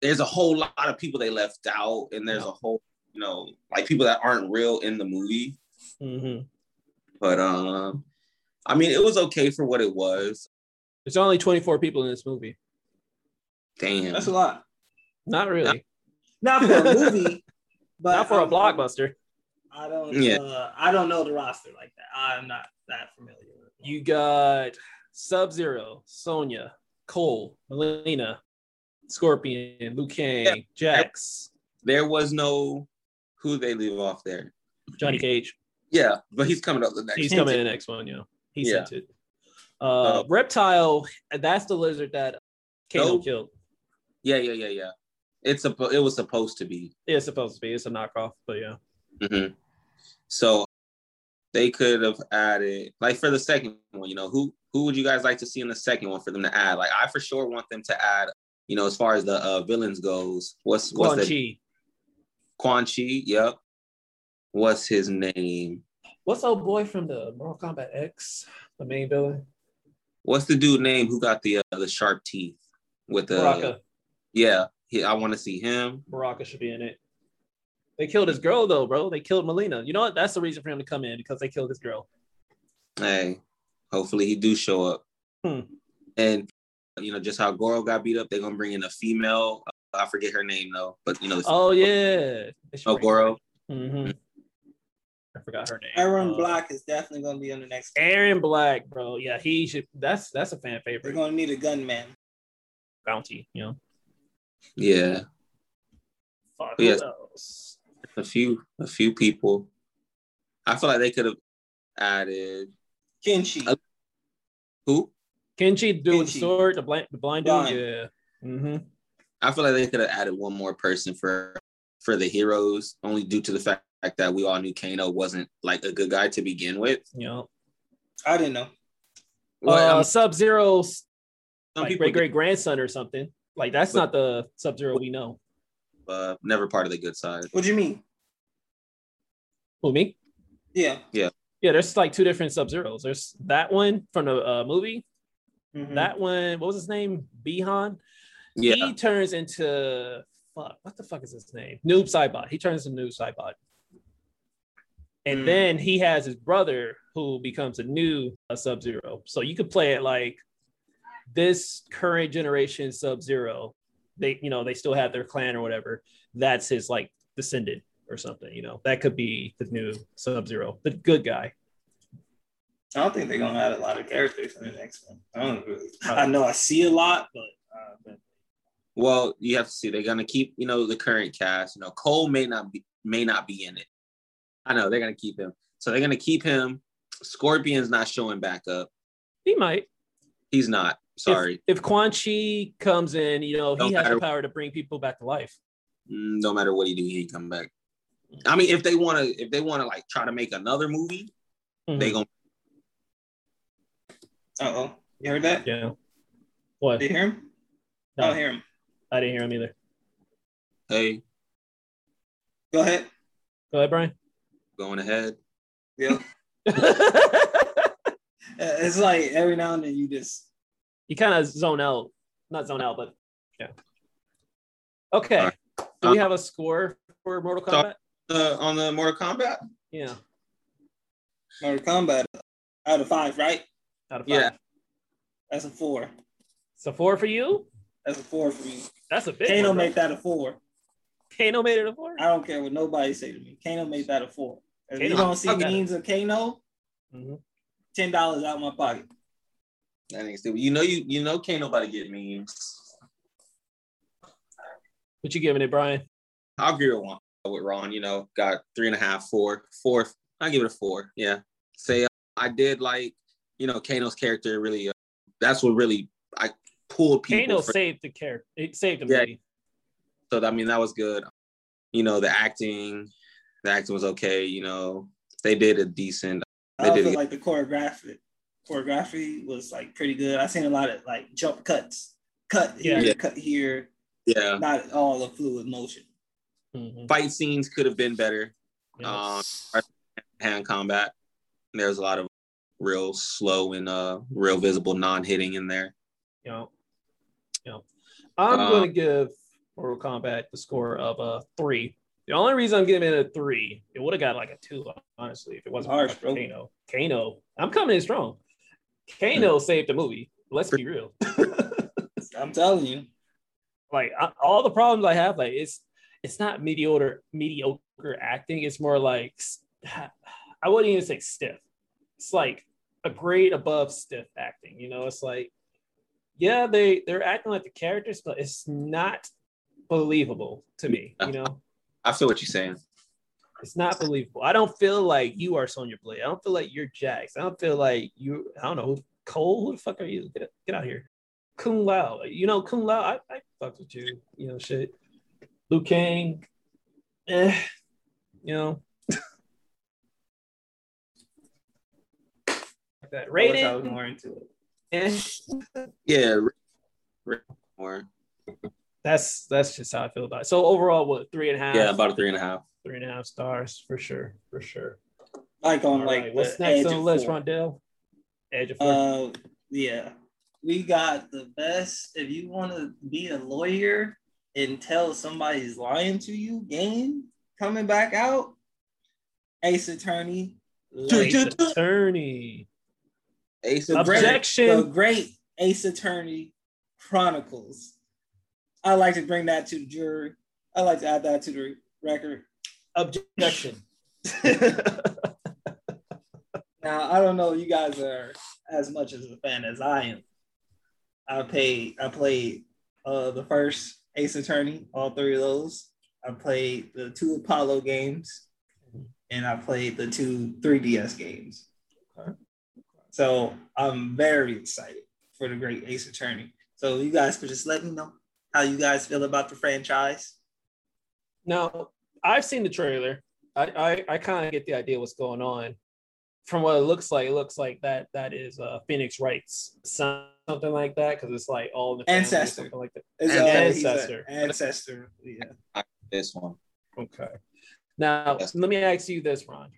there's a whole lot of people they left out, and there's a whole, you know, like people that aren't real in the movie. mhm. But um, I mean, it was okay for what it was. there's only 24 people in this movie. Damn, That's a lot. Not really. Not for a movie, but Not for a um, blockbuster. I don't. Yeah. Uh, I don't know the roster like that. I'm not that familiar. You got Sub Zero, Sonya, Cole, Mileena, Scorpion, Liu Kang, Yeah. Jax, there was no who they leave off there. Johnny Cage. Yeah, but he's coming up the next. He's coming in the next one, you know. He Yeah. sent it. Uh, Uh, Reptile, that's the lizard that Kano Nope. killed. Yeah, yeah, yeah, yeah. It's a. It was supposed to be. It's supposed to be. It's a knockoff, but yeah. hmm So they could have added, like for the second one, you know, who who would you guys like to see in the second one for them to add? Like I for sure want them to add, you know, as far as the uh, villains goes. What's what's Quan that? Chi. Quan Chi. Yep. What's his name? What's old boy from the Mortal Kombat X, the main villain? What's the dude name who got the uh, the sharp teeth with the? Baraka. Yeah, he, I want to see him. Baraka should be in it. They killed his girl though, bro. They killed Mileena. You know what? That's the reason for him to come in because they killed his girl. Hey, hopefully he do show up. Hmm. And you know, just how Goro got beat up, they're gonna bring in a female. I forget her name though, but you know, Oh yeah. Oh bring- Goro. Mhm. I forgot her name. Erron Uh, Black is definitely going to be on the next. one. Erron Black, bro. Yeah, he should. That's that's a fan favorite. They're going to need a gunman. Bounty, you know. Yeah, Fuck. Yes. Else? a few, a few people. I feel like they could have added Kenshi. Uh, who? Kenshi, the dude with the Kenshi. sword, the blind, the blind dude. Blind. Yeah. Mm-hmm. I feel like they could have added one more person for for the heroes, only due to the fact that we all knew Kano wasn't like a good guy to begin with. You know, I didn't know. Well, uh, um, Sub Zero's like great great grandson or something. Like that's But- not the Sub Zero we know. uh, never part of the good side. What do you mean? Who me? Yeah. Yeah. Yeah, there's like two different Sub Zeros. There's that one from the uh, movie. Mhm. That one, what was his name? Bi-Han. Yeah, He turns into fuck. What the fuck is his name? Noob Saibot. He turns into Noob Saibot. And Mm. then he has his brother who becomes a new uh, Sub Zero. So you could play it like this current generation Sub Zero. They, you know, they still have their clan or whatever. That's his like descendant or something. You know, that could be the new Sub Zero, the good guy. I don't think they're gonna add a lot of characters in the next one. I don't really. I know I see a lot, but, uh, but Well, you have to see they're gonna keep, you know, the current cast. You know, Cole may not be may not be in it. I know they're gonna keep him. So they're gonna keep him. Scorpion's not showing back up. He might. He's not. Sorry. If, if Quan Chi comes in, you know, he Don't has the power to bring people back to life. Mm, no matter what he do, he ain't coming back. I mean, if they wanna if they wanna like try to make another movie, Mhm. they gonna uh oh, you heard that? Yeah. What? Did you hear him? I don't hear him. I didn't hear him either. hey, Go ahead. Go ahead, Brian. going ahead. Yeah. Uh, It's like every now and then you just you kind of zone out, not zone out, but yeah. Okay. Alright. Do we have a score for Mortal So- Kombat? Uh, on the Mortal Kombat, Yeah. Mortal Kombat out of five, right? Out of five. Yeah. That's a four. So four for you? That's a four for me. That's a big Kano one. made that a four. Kano made it a four? I don't care what nobody say to me. Kano made that a four. If you don't see memes of Kano, Mhm. ten dollars out of my pocket. that ain't stupid. You know you you know can't nobody get memes. What you giving it, Brian? I'll give it one with Ron. You know, got three and a half, four, four. I give it a four. Yeah. Say I did like you know Kano's character really. Uh, that's what really I pulled people. Kano for- saved the character. It saved the Yeah. movie. so I mean that was good. You know the acting, the acting was okay. You know they did a decent. I They also did it. like the choreography. Choreography was like pretty good. I seen a lot of like jump cuts, cut here, Yeah. cut here, Yeah. not all of fluid motion. Mhm. Fight scenes could have been better. Yeah. Um, hand combat. There's a lot of real slow and uh real visible non-hitting in there. you know, you know. I'm going to give Mortal Kombat the score of a three. The only reason I'm giving it a three, it would have got like a two, honestly, if it wasn't Harsh, for. Kano. Kano, I'm coming in strong. Kano saved the movie. Let's be real. I'm telling you. like I, all the problems I have, like it's it's not mediocre mediocre acting. It's more like I wouldn't even say stiff. It's like a grade above stiff acting. You know, it's like yeah, they they're acting like the characters, but it's not believable to me. You know, I feel what you're saying. it's not believable. I don't feel like you are Sonya Blade. I don't feel like you're Jax. I don't feel like you. I don't know who Cole. Who the fuck are you? Get get out here. Kung Lao. You know Kung Lao. I I fucked with you. You know shit. Liu Kang. Eh. You know. That I I was more into it. Yeah. More. That's that's just how I feel about it. So overall, what three and a half? Yeah, about a three and a half. three and a half stars for sure, for sure. Like on All like right, what's next edge on the of list, four. Rondell? Edge of four. Uh, yeah, we got the best. If you want to be a lawyer and tell somebody's lying to you, game coming back out. Ace Attorney, Ace Attorney. Ace great, Objection. the great Ace Attorney Chronicles. I like to bring that to the jury. I like to add that to the record. Objection. Now I don't know you guys are as much as a fan as I am. I paid I played uh the first Ace Attorney, all three of those. I played the two Apollo games and I played the two 3DS games. Okay. So I'm very excited for the great Ace Attorney. So you guys could just let me know how you guys feel about the franchise. Now, I've seen the trailer. I I, I kind of get the idea what's going on. From what it looks like, it looks like that that is uh Phoenix Wright's son, something like that, because it's like all the family Ancestor. something like that. It's, And uh, a Ancestor. ancestor. Yeah. this one. Okay. Now, Yes. let me ask you this, Ron.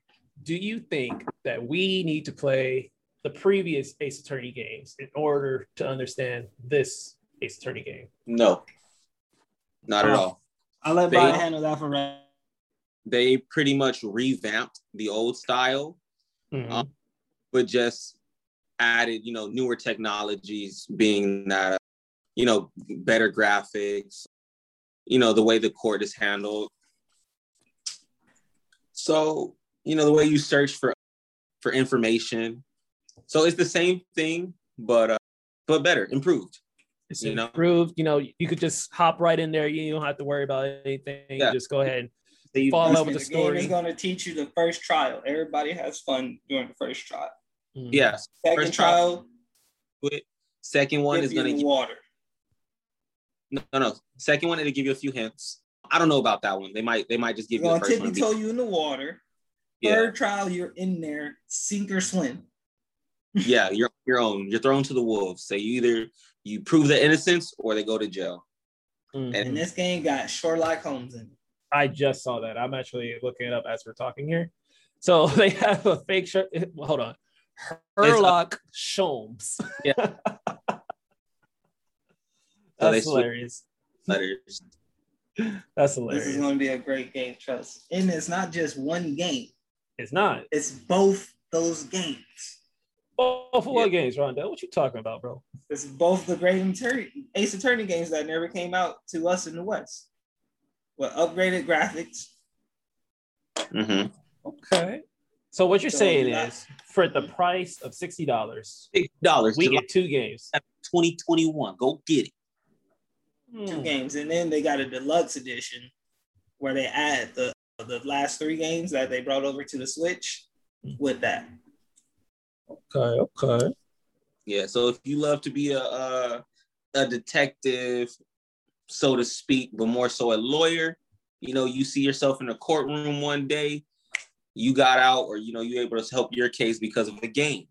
Do you think that we need to play the previous Ace Attorney games in order to understand this Ace Attorney game? No. Not at Oh. all. I'll let They- Brian handle that for right. They pretty much revamped the old style, Mhm. Um, but just added, you know, newer technologies, being that, uh, you know, better graphics, you know, the way the court is handled. So, you know, the way you search for for information. So it's the same thing, but uh, but better, improved. it's you know? improved. You know, you could just hop right in there. You don't have to worry about anything. Yeah. just go ahead and So you- fall in love with the the game story. is going to teach you the first trial. Everybody has fun during the first trial. Mhm. Yes. Second First trial, trial, Quit. Second one is gonna give, water. no, no no. Second one it'll give you a few hints. I don't know about that one. They might they might just give They're you the going to first one. tippy toe you in the water. Yeah, Third trial, you're in there, sink or swim. Yeah, you're on your own. You're thrown to the wolves. So you either you prove their innocence or they go to jail. Mhm. And this game got Sherlock Holmes in it. I just saw that. I'm actually looking it up as we're talking here. So they have a fake shirt. Hold on. Herlock Sholmes. Yeah. That's switch- hilarious. Letters. That's hilarious. This is going to be a great game, trust. And it's not just one game, It's not. it's both those games. Both of what Yeah. games, Rondell? What you talking about, bro? It's both the great Attorney, Ace Attorney games that never came out to us in the West. With upgraded graphics. hmm Okay. So what you're So saying you is, for the price of sixty dollars, Six dollars. we July get two games. 2021. Go get it. two Hmm. games, and then they got a deluxe edition where they add the the last three games that they brought over to the Switch with that. Okay. Okay. Yeah. So if you love to be a a, a detective, so to speak, but more so a lawyer, you know, you see yourself in a courtroom one day, you got out, or you know, you're able to help your case because of the game.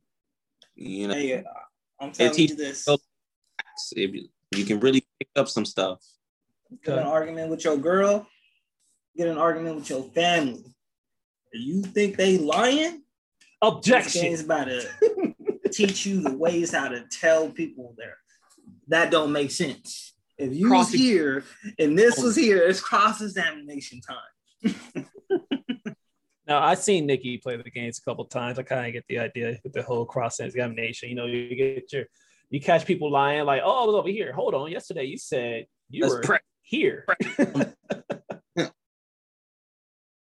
You know, Hey, uh, I'm telling teach- you this: if you, you can really pick up some stuff. you have an argument with your girl, get an argument with your family. You think they lying? This Objection. game's about to teach you the ways how to tell people there. That don't make sense. If you was Cross- here and this was here, it's cross examination time. Now I've seen Nikki play the games a couple times. I kind of get the idea with the whole cross examination. You know, you get your you catch people lying like, "Oh, I was over here. Hold on, yesterday you said you Let's were pray. here."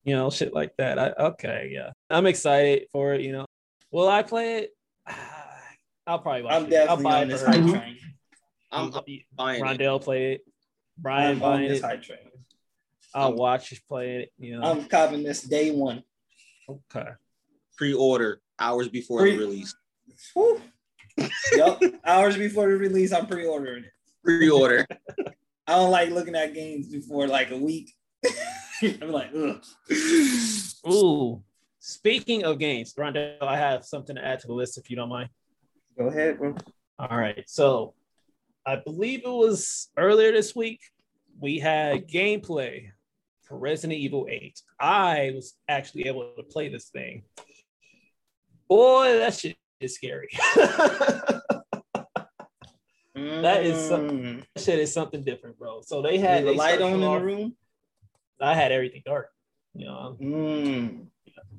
you know, shit like that. I, okay, yeah, I'm excited for it. You know, will I play it? I'll probably watch I'm it. I'll definitely buy on it this for hype train. I'm, I'm buying it. Rondell played it. Brian I'm buying this it. hype train. I'll watch you play it. You know, I'm copping this day one. okay. pre-order hours before Pre- the release. Whew. yep. Hours before the release, I'm pre-ordering it. Pre-order. I don't like looking at games before like a week. I'm like, ugh. Ooh. Speaking of games, Rondo, I have something to add to the list if you don't mind. Go ahead, bro. All right. So I believe it was earlier this week. We had gameplay for Resident Evil 8. I was actually able to play this thing. Boy, that shit is scary. That is some- Mm. that shit is something different, bro. So they had Had the light on in the off- room. I had everything dark. You know, I'm, Mm.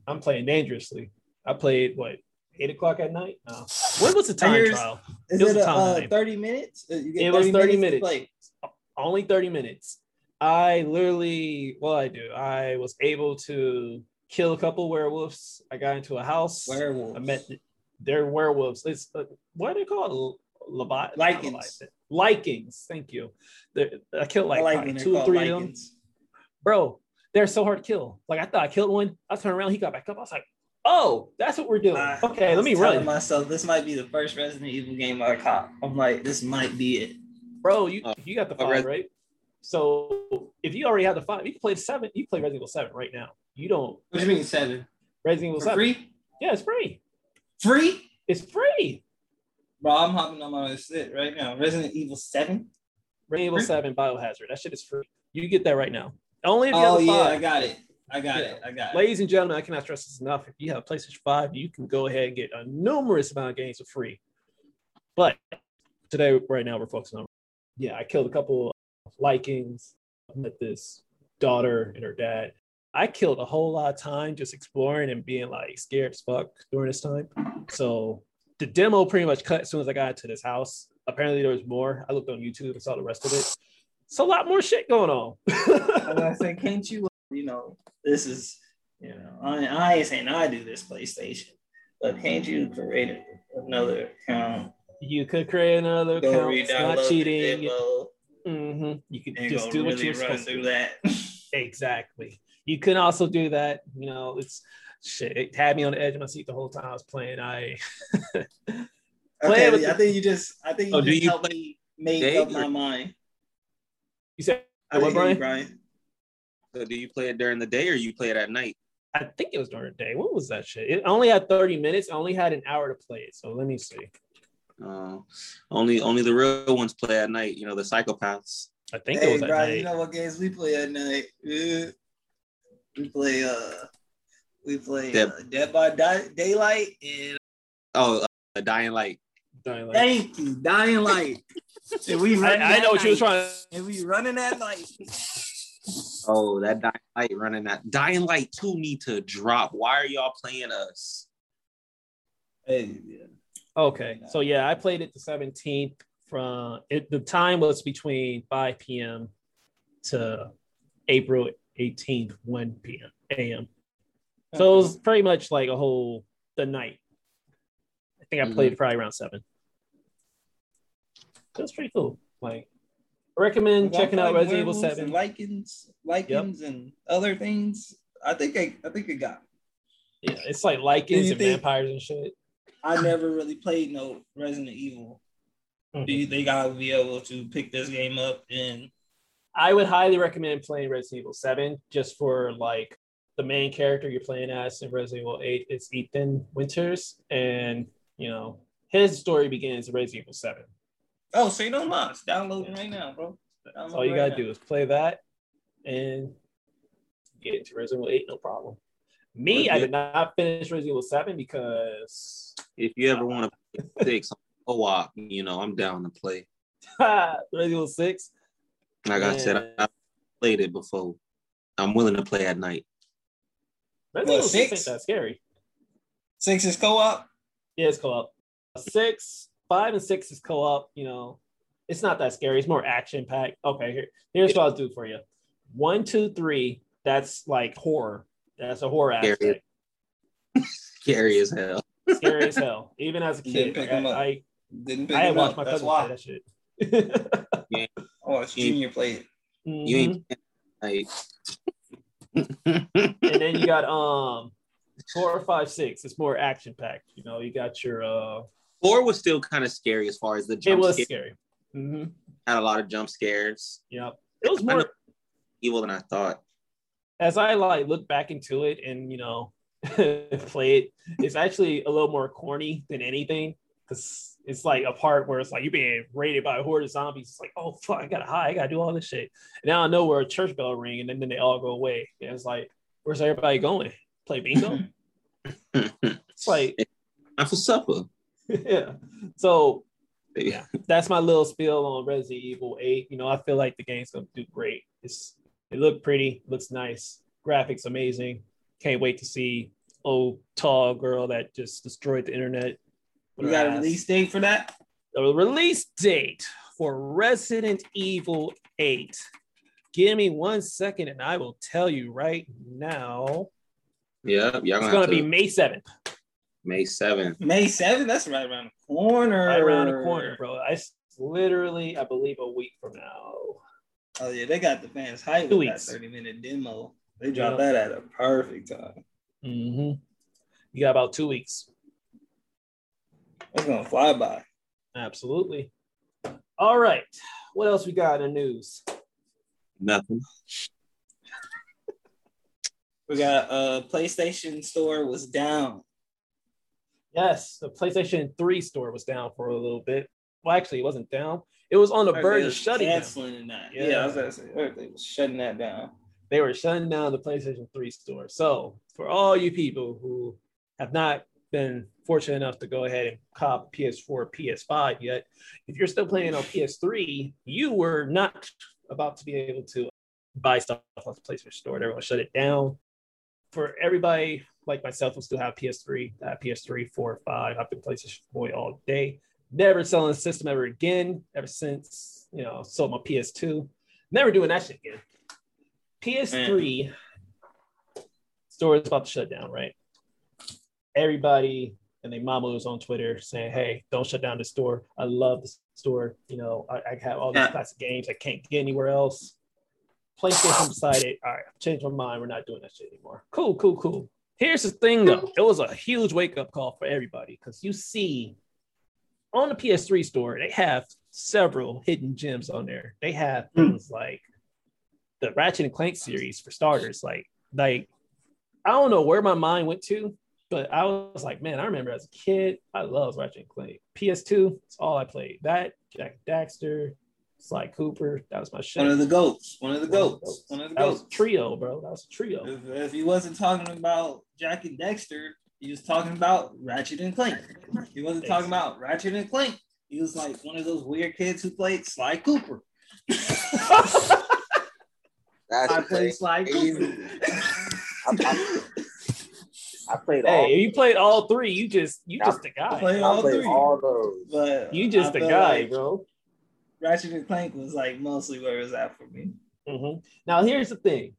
I'm playing dangerously. I played what eight o'clock at night. No. What was the time here's- trial? Is It was it a a, uh, 30 minutes? Uh, You It was 30 to minutes. play. only 30 minutes. I literally, well, I do, I was able to kill a couple werewolves. I got into a house. Werewolves. I met they're werewolves. It's uh, what are they called? Levi- Lycans. Lycans. Thank you. They're- I killed like, I like probably two or called three of them. Lichens. Bro, they're so hard to kill. Like I thought I killed one. I turned around, he got back up. I was like, oh, that's what we're doing. I- okay, I let me was telling run. myself this might be the first Resident Evil game I caught. I'm like, this might be it. Bro, you Uh, you got the uh, five, Res- right? So if you already have the five, you can play the seven. You can play Resident Evil Seven right now. You don't What do you mean seven? Resident Evil For Seven. free? Yeah, it's free. Free? It's free. Bro, I'm hopping on my sit right now. Resident Evil 7? Resident Evil Free? Seven Biohazard. That shit is free. You get that right now. Only if you Oh have yeah, a I five. got it. I got Yeah. it. I got it. Ladies and gentlemen, I cannot stress this enough. If you have a PlayStation 5, you can go ahead and get a numerous amount of games for free. But today, right now, we're focusing on yeah, I killed a couple of Lycans, met this daughter and her dad. I killed a whole lot of time just exploring and being like scared as fuck during this time. So the demo pretty much cut as soon as I got to this house. Apparently there was more. I looked on YouTube and saw the rest of it. It's a lot more shit going on. I said, can't you, you know, this is, you know, I, I ain't saying I do this PlayStation, but can't you create another account, you could create another go account. It's re-download not cheating. demo, hmm You can and just go do what you're supposed to do. that. Exactly. You can also do that. You know, it's shit. It had me on the edge of my seat the whole time I was playing. I Play okay, I think you just, I think you Oh, just you helped play me make day up my mind. You said I What, didn't you, Brian? Brian. So do you play it during the day or you play it at night? I think it was during the day. What was that shit? It only had 30 minutes. I only had an hour to play it. So let me see. Uh, only only the real ones play at night. You know the psychopaths. I think it Hey, was at Brian, night. you know what games we play at night? Yeah. We play, uh, we play Dead- uh, Dead by Di- Daylight and Oh, uh, Dying Light. Dying Light. Thank you, Dying Light. and we I, I know what you was night. trying And we running at night. Oh, that Dying Light running that Dying Light 2 need to drop. Why are y'all playing us? Hey, yeah. Okay. So yeah, I played it the 17th from it the time was between 5 p.m. to April 18th, 1 p.m. AM. So it was pretty much like a whole the night. I think I Mhm. played probably around seven. That's pretty cool. Like I recommend checking out Resident Evil 7. and Lycans, Lycans, and other things. I think I, I think it got. me. Yeah, it's like Lycans and think- vampires and shit. I never really played no Resident Evil. Mhm. Do you think I would be able to pick this game up and I would highly recommend playing Resident Evil 7 just for like the main character you're playing as in Resident Evil 8 is Ethan Winters. And, you know, his story begins in Resident Evil 7. Oh, say no more. It's downloading right now, bro. That's all you got to do is play that. And get into Resident Evil 8, no problem. Me, I did not finish Resident Evil 7 because if you ever want to play six co-op, you know, I'm down to play. Resident Evil 6. Like Man. I said, I played it before. I'm willing to play at night. Resident Evil 6 ain't that scary. Six is co-op? Yeah, it's co-op. Six, five, and six is co-op, you know. It's not that scary. It's more action packed. Okay, here, here's what I'll do for you. One, two, three. That's like horror. That's a horror aspect. Scary as hell. Scary as hell. Even as a kid, I, I, didn't pick I had watched my cousin play that shit. yeah. Oh, it's Junior played. Mm-hmm. You ain't like. and then you got um four, five, six. It's more action packed. You know, you got your uh. Four was still kind of scary as far as the jump. It was scare. scary. Mm-hmm. Had a lot of jump scares. Yep. It was more evil than I thought. As I like look back into it and you know play it, it's actually a little more corny than anything because it's like a part where it's like you're being raided by a horde of zombies. It's like, oh fuck, I gotta hide, I gotta do all this shit. And now I know where a church bell ring, and then, then they all go away. And it's like, where's everybody going? Play bingo? it's like I'm for supper. yeah. So yeah, that's my little spiel on Resident Evil 8. You know, I feel like the game's gonna do great. It's it looked pretty, looks nice, graphics amazing. Can't wait to see old tall girl that just destroyed the internet. You got a release date for that? The release date for Resident Evil 8. Give me one second and I will tell you right now. Yeah, yeah. It's gonna to... be May 7th. May 7th. May 7th? That's right around the corner. Right around the corner, bro. I literally, I believe, a week from now. Oh, yeah. They got the fans hyped with weeks. that 30 minute demo. They dropped that at a perfect time. Mm-hmm. You got about two weeks. It's going to fly by. Absolutely. All right. What else we got in the news? Nothing. We got a uh, PlayStation store was down. Yes, the PlayStation 3 store was down for a little bit. Well, actually, it wasn't down. It was on the verge of shutting canceling down. that. Yeah. yeah, I was gonna say everything was shutting that down. They were shutting down the PlayStation 3 store. So for all you people who have not been fortunate enough to go ahead and cop PS4, PS5 yet, if you're still playing on PS3, you were not about to be able to buy stuff off the PlayStation store. Everyone shut it down. For everybody like myself who still have PS3, uh, PS3, 4, 5, I've been PlayStation boy all day. Never selling a system ever again, ever since, you know, sold my PS2. Never doing that shit again. PS3 Man. store is about to shut down, right? Everybody and their mama was on Twitter saying, "Hey, don't shut down the store. I love the store. You know, I, I have all these yeah. classic games I can't get anywhere else." PlayStation decided, "All right, I've changed my mind. We're not doing that shit anymore." Cool, cool, cool. Here's the thing, though. It was a huge wake up call for everybody because you see on the PS3 store they have several hidden gems on there. They have hmm. things like the Ratchet and Clank series for starters. Like, like I don't know where my mind went to, but I was like, man, I remember as a kid, I loved Ratchet and Clank. PS2, it's all I played. That Jak Daxter, Sly Cooper, that was my shit. One of the goats. One of the goats. One of the goats. trio, bro. That was a trio. If, if he wasn't talking about Jak and Daxter, he was talking about Ratchet and Clank. He wasn't talking about Ratchet and Clank. He was like one of those weird kids who played Sly Cooper. That's I played Sly Cooper. I, I, played all. Hey, you played all three. You just you I, just a guy. Played all played three. all those. But you just a guy, like bro. Ratchet and Clank was like mostly where it was at for me. Mm-hmm. Now here's the thing: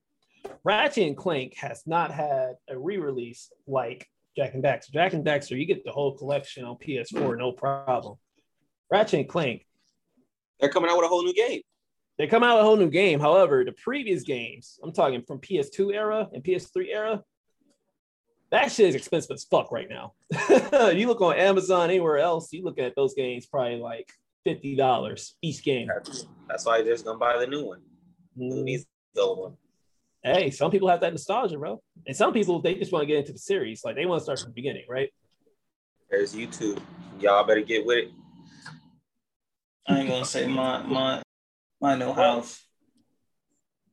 Ratchet and Clank has not had a re-release like Jak and Daxter. Jak and Daxter, you get the whole collection on PS4, no problem. Ratchet and Clank, they're coming out with a whole new game. They come out with a whole new game. However, the previous games, I'm talking from PS2 era and PS3 era, that shit is expensive as fuck right now. you look on Amazon, anywhere else, you look at those games probably like fifty dollars each game. That's why I just gonna buy the new one. Mm. Who needs the old one? Hey, some people have that nostalgia, bro, and some people they just want to get into the series, like they want to start from the beginning, right? There's YouTube. Y'all better get with it. I ain't gonna say my my my new house.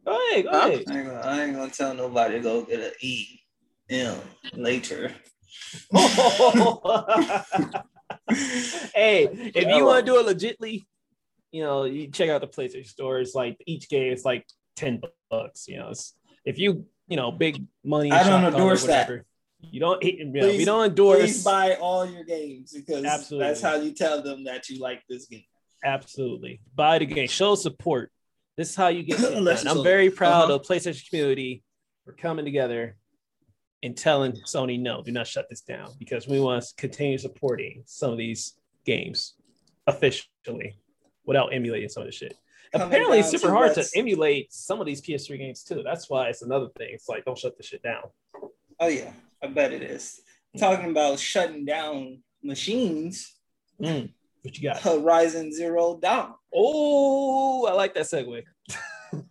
Go ahead, go ahead. I ain't, gonna, I ain't gonna tell nobody to go get an E M later. hey, if you want to do it legitly, you know, you check out the PlayStation store. It's like each game is like 10 bucks. You know, it's, if you, you know, big money. I don't endorse that. You don't, you know, we don't endorse. Please buy all your games because Absolutely. that's how you tell them that you like this game. Absolutely. Buy the game. Show support. This is how you get it Unless done. I'm very proud uh-huh. of PlayStation community for coming together and telling Sony, no, do not shut this down because we want to continue supporting some of these games officially without emulating some of the shit. Coming Apparently, it's super to hard to emulate some of these PS3 games too. That's why it's another thing. It's like, don't shut this shit down. Oh yeah, I bet it is. Talking about shutting down machines, Mm, what you got? Horizon Zero Dawn. Oh, I like that segue.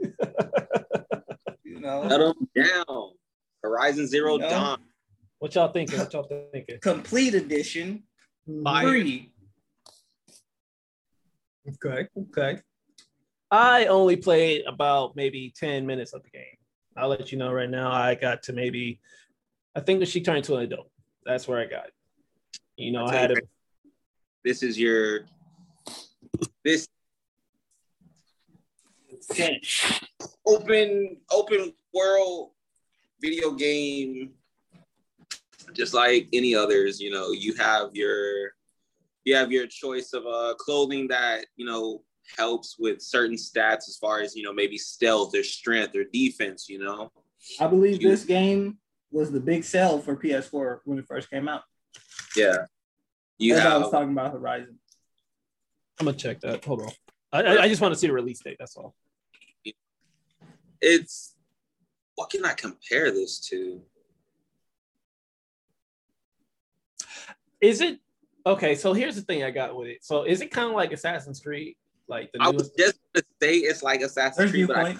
You know, Shut 'em down. Horizon Zero No. Dawn. What y'all thinking? What y'all thinking? complete edition, Fire. free. Okay, okay. I only played about maybe 10 minutes of the game. I'll let you know right now. I got to maybe, I think that she turned into an adult. That's where I got. You know, I'll I tell had you a, This is your this open open world video game just like any others you know you have your you have your choice of uh clothing that you know helps with certain stats as far as you know maybe stealth or strength or defense you know I believe this game was the big sell for PS4 when it first came out. yeah you That's why I was talking about Horizon. I'm gonna check that. Hold on. I, I, I just want to see the release date. That's all. it's what can i compare this to Is it okay? So here's the thing I got with it. So is it kind of like Assassin's Creed? Like the i was just gonna say it's like assassin's There's creed but I.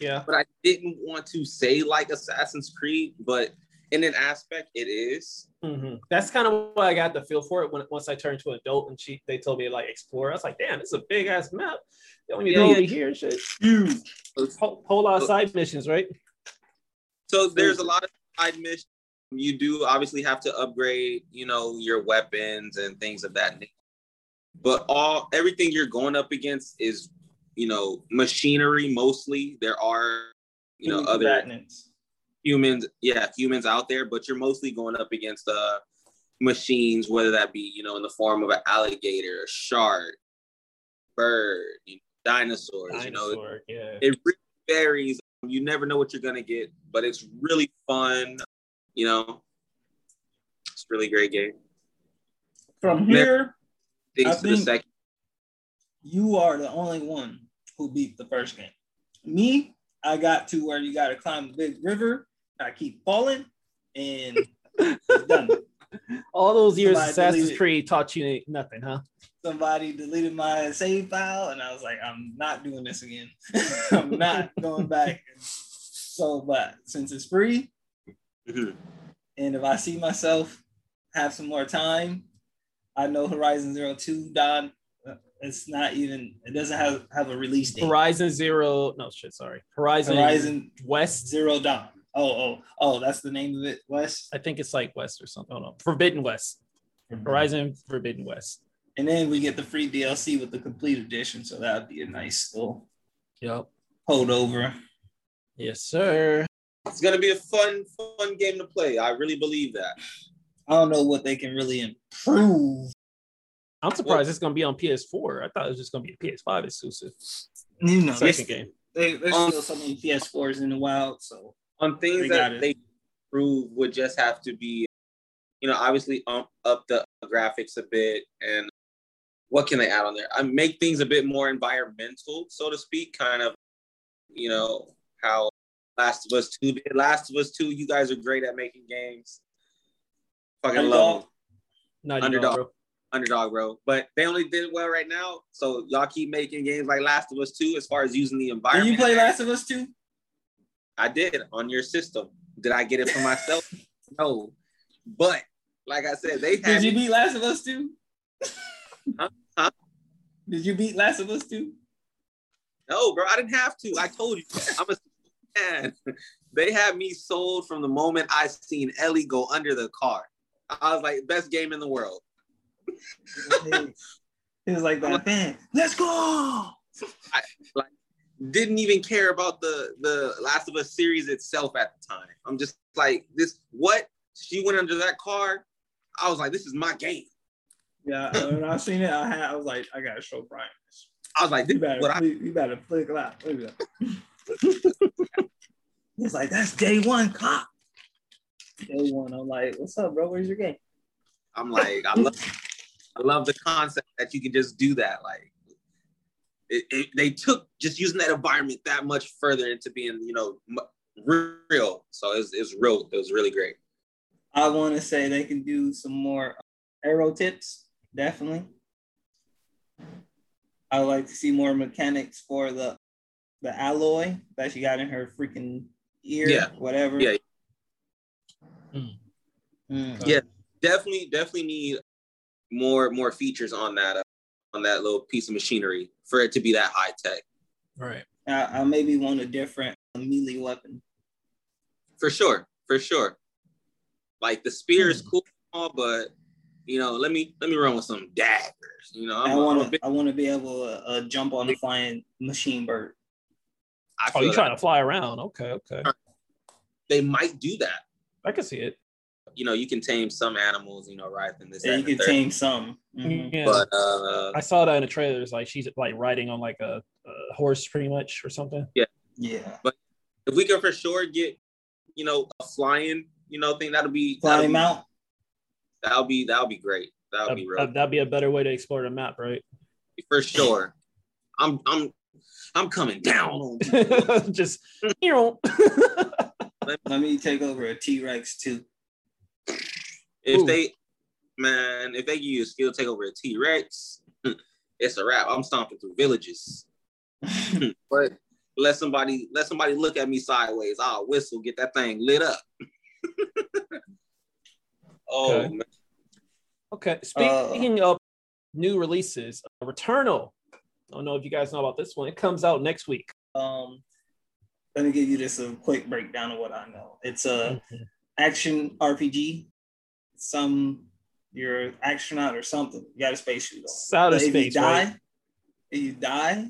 Yeah. but I didn't want to say like Assassin's Creed, but in an aspect, it is. hmm That's kind of what I got the feel for it when once I turned to an adult and she they told me to like explore. I was like, damn, this is a big ass map. You want me to Yeah, go yeah. over here and shit. Huge. Whole, whole lot of side missions, right? So there's a lot of side missions. You do obviously have to upgrade, you know, your weapons and things of that nature. But all everything you're going up against is, you know, machinery mostly. There are, you know, other humans, yeah, humans out there, but you're mostly going up against uh machines, whether that be, you know, in the form of an alligator, a shark, bird, you know, dinosaurs, you know, Dinosaur, yeah. it really varies. You never know what you're gonna get, but it's really fun. You know, it's a really great game. From here, I the think- second. you are the only one who beat the first game. Me, I got to where you got to climb a big river. I keep falling, and it's done. All those years Somebody Assassin's deleted- Creed taught you nothing, huh? Somebody deleted my save file, and I was like, I'm not doing this again. I'm not going back. So, but since it's free, Mhm. and if I see myself have some more time, I know Horizon Zero Two Dawn. uh, It's not even. It doesn't have have a release date. Horizon Zero, no shit, sorry. Horizon, Horizon West. Zero Dawn. Oh, oh, oh, that's the name of it, Wes. I think it's like West or something. Oh no, Forbidden West. Horizon Forbidden West. And then we get the free DLC with the complete edition, so that'd be a nice little Yep. holdover. Yes, sir. It's gonna be a fun, fun game to play. I really believe that. I don't know what they can really improve. I'm surprised it's gonna be on PS4. I thought it was just gonna be a PS5 exclusive. You know, Second game. they, there's Um, still so many PS4s in the wild, so On things They that they prove would just have to be, you know, obviously ump up the graphics a bit and what can they add on there? I make things a bit more environmental, so to speak, kind of, you know, how Last of Us 2 did. Last of Us 2, you guys are great at making games. Fucking love Underdog. them. Naughty Underdog. Bro. underdog, bro. But they only did well right now. So y'all keep making games like Last of Us 2 as far as using the Did environment. you play Last of Us 2? I did on your system. Did I get it for myself? no. But like I said, they Did you beat Last of Us too? Huh? Huh? Did you beat Last of Us too? No, bro, I didn't have to. I told you, I'm a man. They had me sold from the moment I seen Ellie go under the car. I was like, best game in the world. it was like that man. Let's go. Didn't even care about the the Last of Us series itself at the time. I'm just like, this what? She went under that car. I was like, this is my game. Yeah, when I seen it, I had I was like, I gotta show Brian this. I was like, this You better, what I you better flick it out. Look at that. He's like, that's day one cop. Day one. I'm like, what's up, bro? Where's your game? I'm like, I love, I love the concept that you can just do that. Like, it, it, they took just using that environment that much further into being, you know, m- real. So it was, it was real. It was really great. I want to say they can do some more arrow tips, definitely. I would like to see more mechanics for the the alloy that she got in her freaking ear, Yeah. whatever. Yeah. Mm. Mm. Yeah. Definitely, definitely need more more features on that uh, on that little piece of machinery for it to be that high tech. Right. I, I maybe want a different melee weapon. For sure, for sure. Like the spear is cool, but you know, let me let me run with some daggers. You know, I'm, I a- I'm a want to I want to be able to uh, jump on a flying machine bird. I Oh, feel you that trying to fly around? Okay, okay. they might do that. I can see it. You know, you can tame some animals. You know, right? And this, Yeah, you can third. tame some. Mhm. Yeah. But uh, I saw that in the trailers. Like she's like riding on like a, a horse, pretty much, or something. Yeah. Yeah. But if we can for sure get, you know, a flying, you know, thing that'll be Fly that'll be. That'll be that'll be great. That'll be real that'd be a better way to explore the map, right? for sure. I'm I'm I'm coming down on. Just you know. Let me take over a T Rex too. If Ooh. they, man, if they give you a skill take over a T Rex, it's a wrap. I'm stomping through villages. But let somebody let somebody look at me sideways. I'll whistle, get that thing lit up. oh Okay. man. Okay. Uh, Speaking of new releases, uh, Returnal. I don't know if you guys know about this one. It comes out next week. Um, let me give you just a quick breakdown of what I know. It's a action RPG. Some you're an astronaut or something. You got a spacesuit on. It's outer But if you die, right? if you die,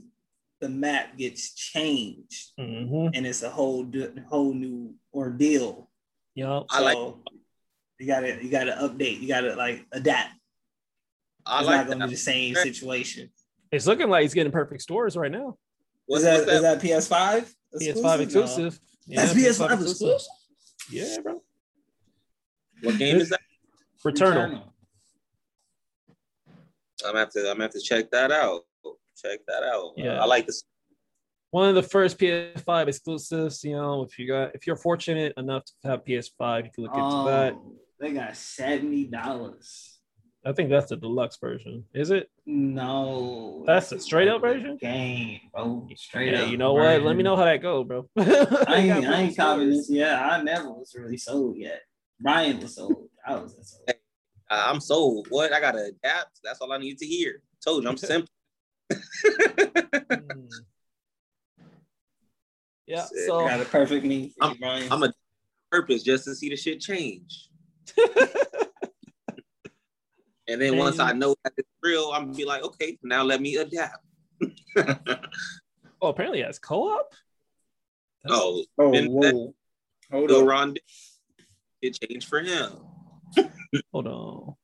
the map gets changed, Mm-hmm. and it's a whole whole new ordeal. Yep. I like- you gotta you gotta update. You gotta like adapt. I it's like not gonna that. be the same situation. It's looking like he's getting perfect scores right now. What's, is that what's is that PS5? PS5 exclusive. Yeah, That's PS5 exclusive. Yeah, bro. What game is that? Returnal. I'm gonna have to I'm gonna have to check that out. Check that out. Yeah. Uh, I like this. One of the first PS5 exclusives. You know, if you got if you're fortunate enough to have PS5, you can look into that. Oh, they got seventy dollars. I think that's the deluxe version. Is it? No, That's the straight up version? Game, bro. Straight Hey, up. you know what? Let me know how that goes, bro. I ain't, I ain't copying this. Yeah, I never was really sold yet. Brian was sold. I was sold. I'm sold. What? I gotta adapt. That's all I need to hear. Told you I'm simple. Hmm. Yeah. So I got a perfect me I'm- I'm a purpose just to see the shit change. And then once I know that it's real, I'm gonna be like, okay, now let me adapt. oh, apparently it has co-op. That's- oh, oh, then whoa. Hold Bill on. Ron, it changed for him. Hold on.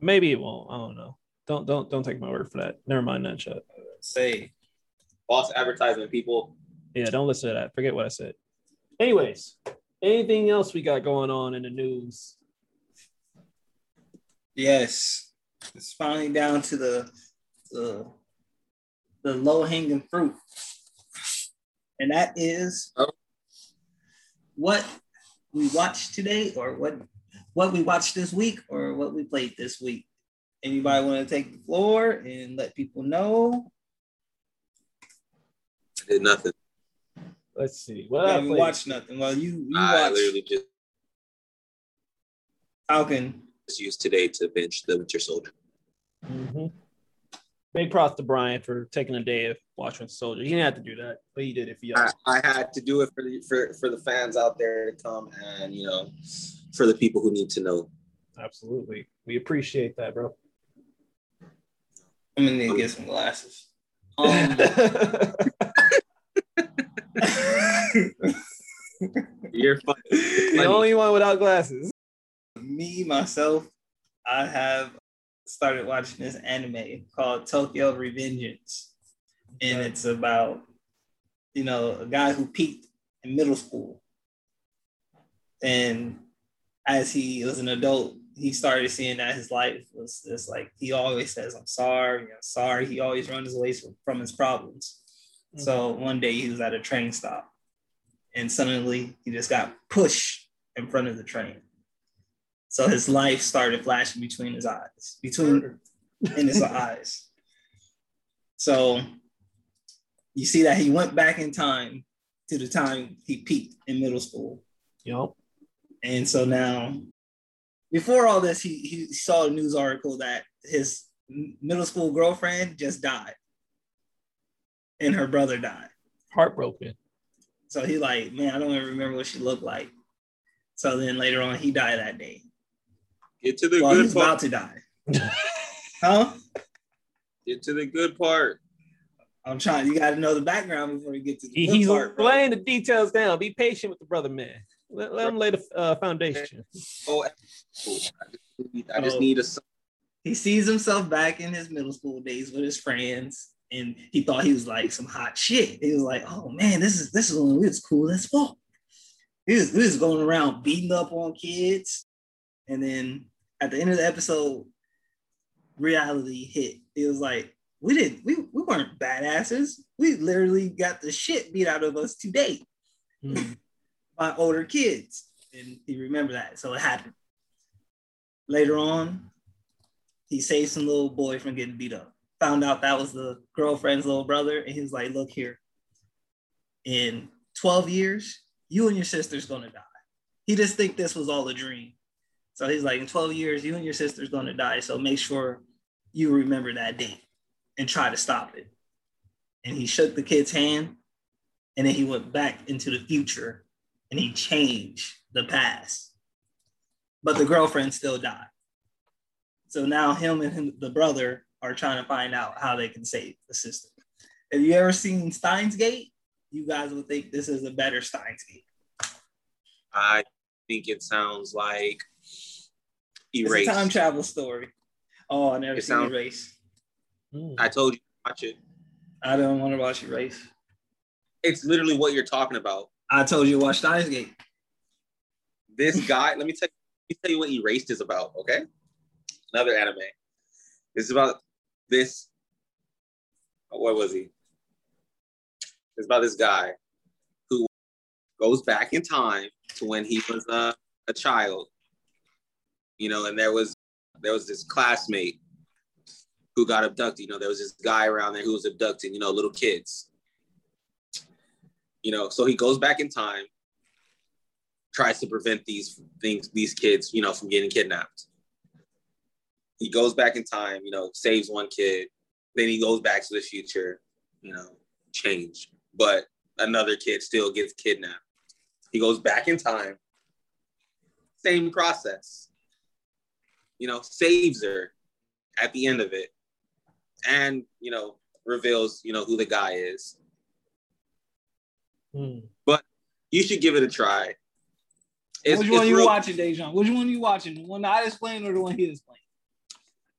Maybe it won't. I don't know. Don't don't don't take my word for that. Never mind that shit. Say. False advertisement, people. Yeah, don't listen to that. Forget what I said. Anyways, anything else we got going on in the news? Yes. It's finally down to the the, the low hanging fruit. And that is Oh. what we watched today or what what we watched this week or what we played this week. Anybody want to take the floor and let people know? I did nothing. Let's see. Well, I I haven't played. watched nothing. Well, you you I watched literally just Falcon. used today to bench the Winter Soldier. Mhm. Big props to Brian for taking a day of watching Soldier. He didn't have to do that, but he did it for you. I, I had to do it for the for, for the fans out there to come and you know for the people who need to know. Absolutely. We appreciate that, bro. I'm gonna need to get some glasses. Um, You're fun. the only one without glasses. me myself, I have started watching this anime called Tokyo Revengeance, and it's about you know a guy who peaked in middle school, and as he was an adult, he started seeing that his life was just like he always says, "I'm sorry, I'm sorry." He always runs away from, from his problems. Mm-hmm. So one day he was at a train stop, and suddenly he just got pushed in front of the train. So his life started flashing between his eyes, between in his eyes. So you see that he went back in time to the time he peaked in middle school. Yup. And so now, before all this, he, he saw a news article that his middle school girlfriend just died and her brother died. Heartbroken. So he like, man, I don't even remember what she looked like. So then later on, he died that day. Get to the Well, good he's about part. to die. Huh? Get to the good part. I'm trying. You got to know the background before you get to the He, good he's part, bro. laying the details down. Be patient with the brother, man. Let, let him lay the uh, foundation. Oh. I just need, I just Oh. need a He sees himself back in his middle school days with his friends, and he thought he was like some hot shit. He was like, "Oh man, this is this is when we was cool as fuck." He was, he was going around beating up on kids, and then at the end of the episode, reality hit. It was like we didn't we, we weren't badasses. We literally got the shit beat out of us today Hmm. by older kids. And he remembered that. So it happened. Later on, he saved some little boy from getting beat up. Found out that was the girlfriend's little brother. And he was like, look here. In 12 years, you and your sister's gonna die. He just think this was all a dream. So he's like, in 12 years, you and your sister's gonna die. So make sure you remember that date and try to stop it. And he shook the kid's hand and then he went back into the future and he changed the past. But the girlfriend still died. So now him and him, the brother are trying to find out how they can save the system. Have you ever seen Steins Gate? You guys would think this is a better Steins Gate. I think it sounds like It's a time travel story. Oh, I never It seen sounds- Erase. Hmm. I told you watch it. I don't want to watch Erase. It's literally what you're talking about. I told you to watch Steins Gate. This guy, let me tell you, let me tell you what Erased is about, okay? Another anime. It's about this. What was he? It's about this guy who goes back in time to when he was uh, a child. You know, and there was there was this classmate who got abducted. You know, there was this guy around there who was abducting, you know, little kids. You know, so he goes back in time tries to prevent these things, these kids, you know, from getting kidnapped. He goes back in time, you know, saves one kid, then he goes back to the future, you know, change. But another kid still gets kidnapped. He goes back in time, same process, you know, saves her at the end of it, and you know, reveals, you know, who the guy is. Hmm. You should give it a try. It's, Which it's one you real- watching, Dejan? Which one are you watching? The one I explained or the one he explained?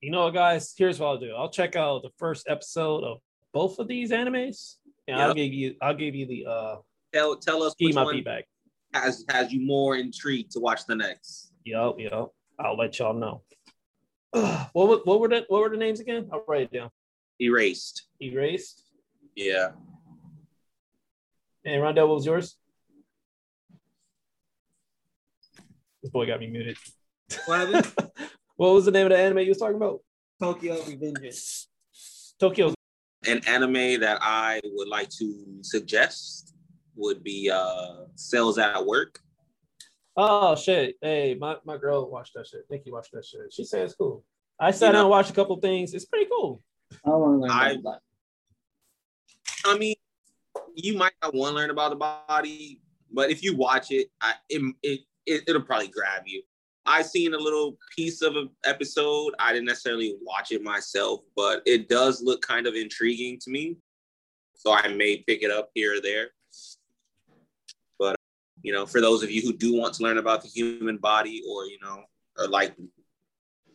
You know what, guys? Here's what I'll do. I'll check out the first episode of both of these animes, and I'll give you I'll give you the uh Tell tell us give which my one feedback. has has you more intrigued to watch the next. Yup, yup. I'll let y'all know. Ugh, what were, what were the what were the names again? I'll write it down. Erased. Erased. Yeah. And Rondell, what was yours? This boy got me muted. What? What was the name of the anime you was talking about? Tokyo Revengeance. Tokyo. An anime that I would like to suggest would be uh Cells at Work. Oh shit! Hey, my, my girl watched that shit. Nikki watched that shit. She said it's cool. I sat You know- down and watched a couple things. It's pretty cool. I want to learn I- about black. I mean, you might not want to learn about the body, but if you watch it, I, it, it, it it'll probably grab you. I seen a little piece of an episode. I didn't necessarily watch it myself, but it does look kind of intriguing to me. So I may pick it up here or there. You know, for those of you who do want to learn about the human body, or you know, or like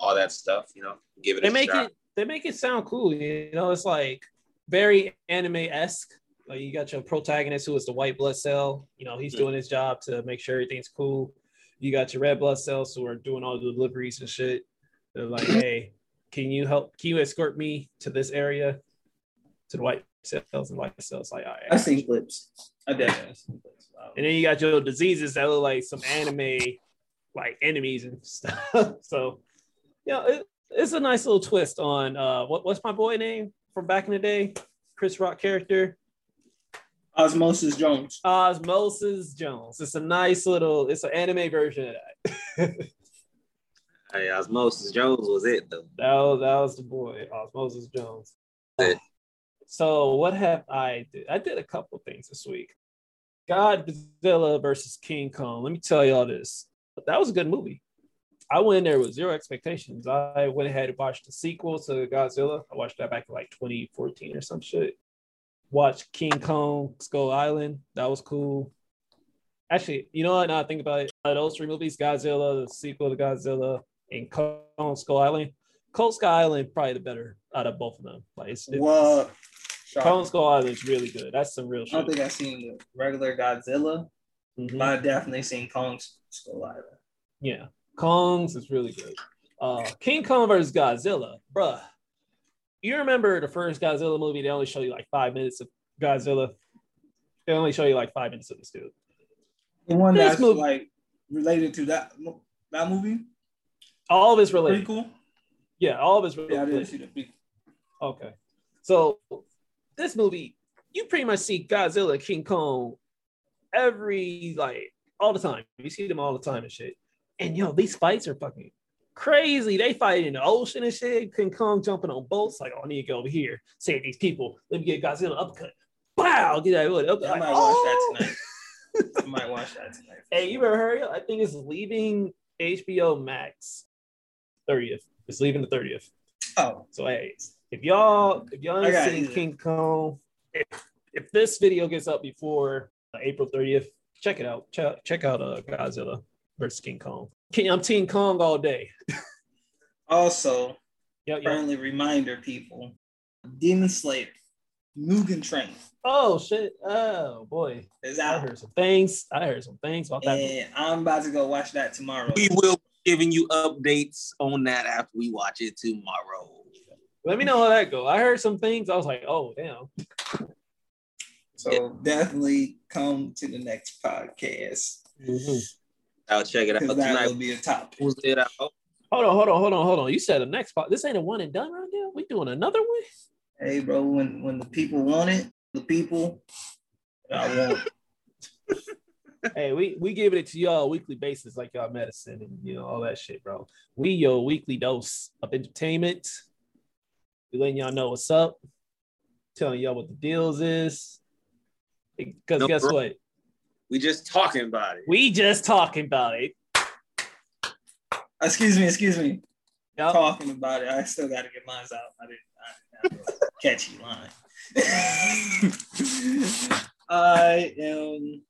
all that stuff, you know, give it They a make shot. it they make it sound cool. You know, it's like very anime esque. Like you got your protagonist who is the white blood cell. You know, he's Mhm. doing his job to make sure everything's cool. You got your red blood cells who are doing all the deliveries and shit. They're like, hey, can you help? Can you escort me to this area? To the white cells and white cells. Like, all right. I seen clips. I definitely have seen clips. Wow. And then you got your diseases that look like some anime, like enemies and stuff. so, you know, it, it's a nice little twist on uh, what, what's my boy name from back in the day? Chris Rock character, Osmosis Jones. Osmosis Jones. It's a nice little, it's an anime version of that. Hey, Osmosis Jones was it though. that was that was the boy, Osmosis Jones. Yeah. So what have I did? I did a couple things this week. Godzilla versus King Kong. Let me tell y'all this. That was a good movie. I went in there with zero expectations. I went ahead and watched the sequel to Godzilla. I watched that back in like 2014 or some shit. Watched King Kong Skull Island. That was cool. Actually, you know what? Now I think about it, those three movies, Godzilla, the sequel to Godzilla, and Kong Skull Island. Kong Skull Island probably the better out of both of them. Like it's, it's? Kong Skull Island is really good. That's some real I don't think I've seen the regular Godzilla, Mhm. but I've definitely seen Kong's Skull Island. Yeah, Kong's is really good. Uh, King Kong versus Godzilla, bruh. You remember the first Godzilla movie? They only show you like five minutes of Godzilla. They only show you like five minutes of this dude. The one This that's movie- like related to that that movie. All of it's Pretty related. cool. Yeah, all of it's Yeah, I didn't related. see the Okay. So this movie, you pretty much see Godzilla, King Kong every like all the time. You see them all the time and shit. And yo, these fights are fucking crazy. They fight in the ocean and shit. King Kong jumping on boats, like, oh, I need to go over here, save these people. Let me get Godzilla uppercut. Wow, get that of Yeah, I might oh! watch that oh! tonight. I might watch that tonight. Hey, you ever heard? I think it's leaving HBO Max 30th. It's leaving the 30th. Oh, So hey, if y'all if y'all I ain't got seen it. King Kong, if, if this video gets up before uh, April 30th, check it out. Check, check out uh, Godzilla versus King Kong. King, I'm Team Kong all day. also, Yep, yep. friendly reminder, people. Demon Slayer, Mugen Train Oh shit! Oh boy, is I out, heard some things. I heard some things about that. movie. and I'm about to go watch that tomorrow. We will be giving you updates on that after we watch it tomorrow. Let me know how that go. I heard some things. I was like, oh damn. So definitely come to the next podcast mm-hmm. I'll check it out that tonight. will be a topic. Who's it out? Hold on, hold on, hold on, hold on. You said the next part. This ain't a one and done right now. We doing another one. Hey, bro, when when the people want it, the people, I want. hey, we we giving it to y'all weekly basis, like y'all medicine and you know all that shit, bro. We your weekly dose of entertainment. We letting y'all know what's up, telling y'all what the deals is. Because No, guess bro. what? We just talking about it. We just talking about it. Excuse me, excuse me. Yup. Talking about it, I still got to get mine out. I didn't, I didn't have a catchy line. I am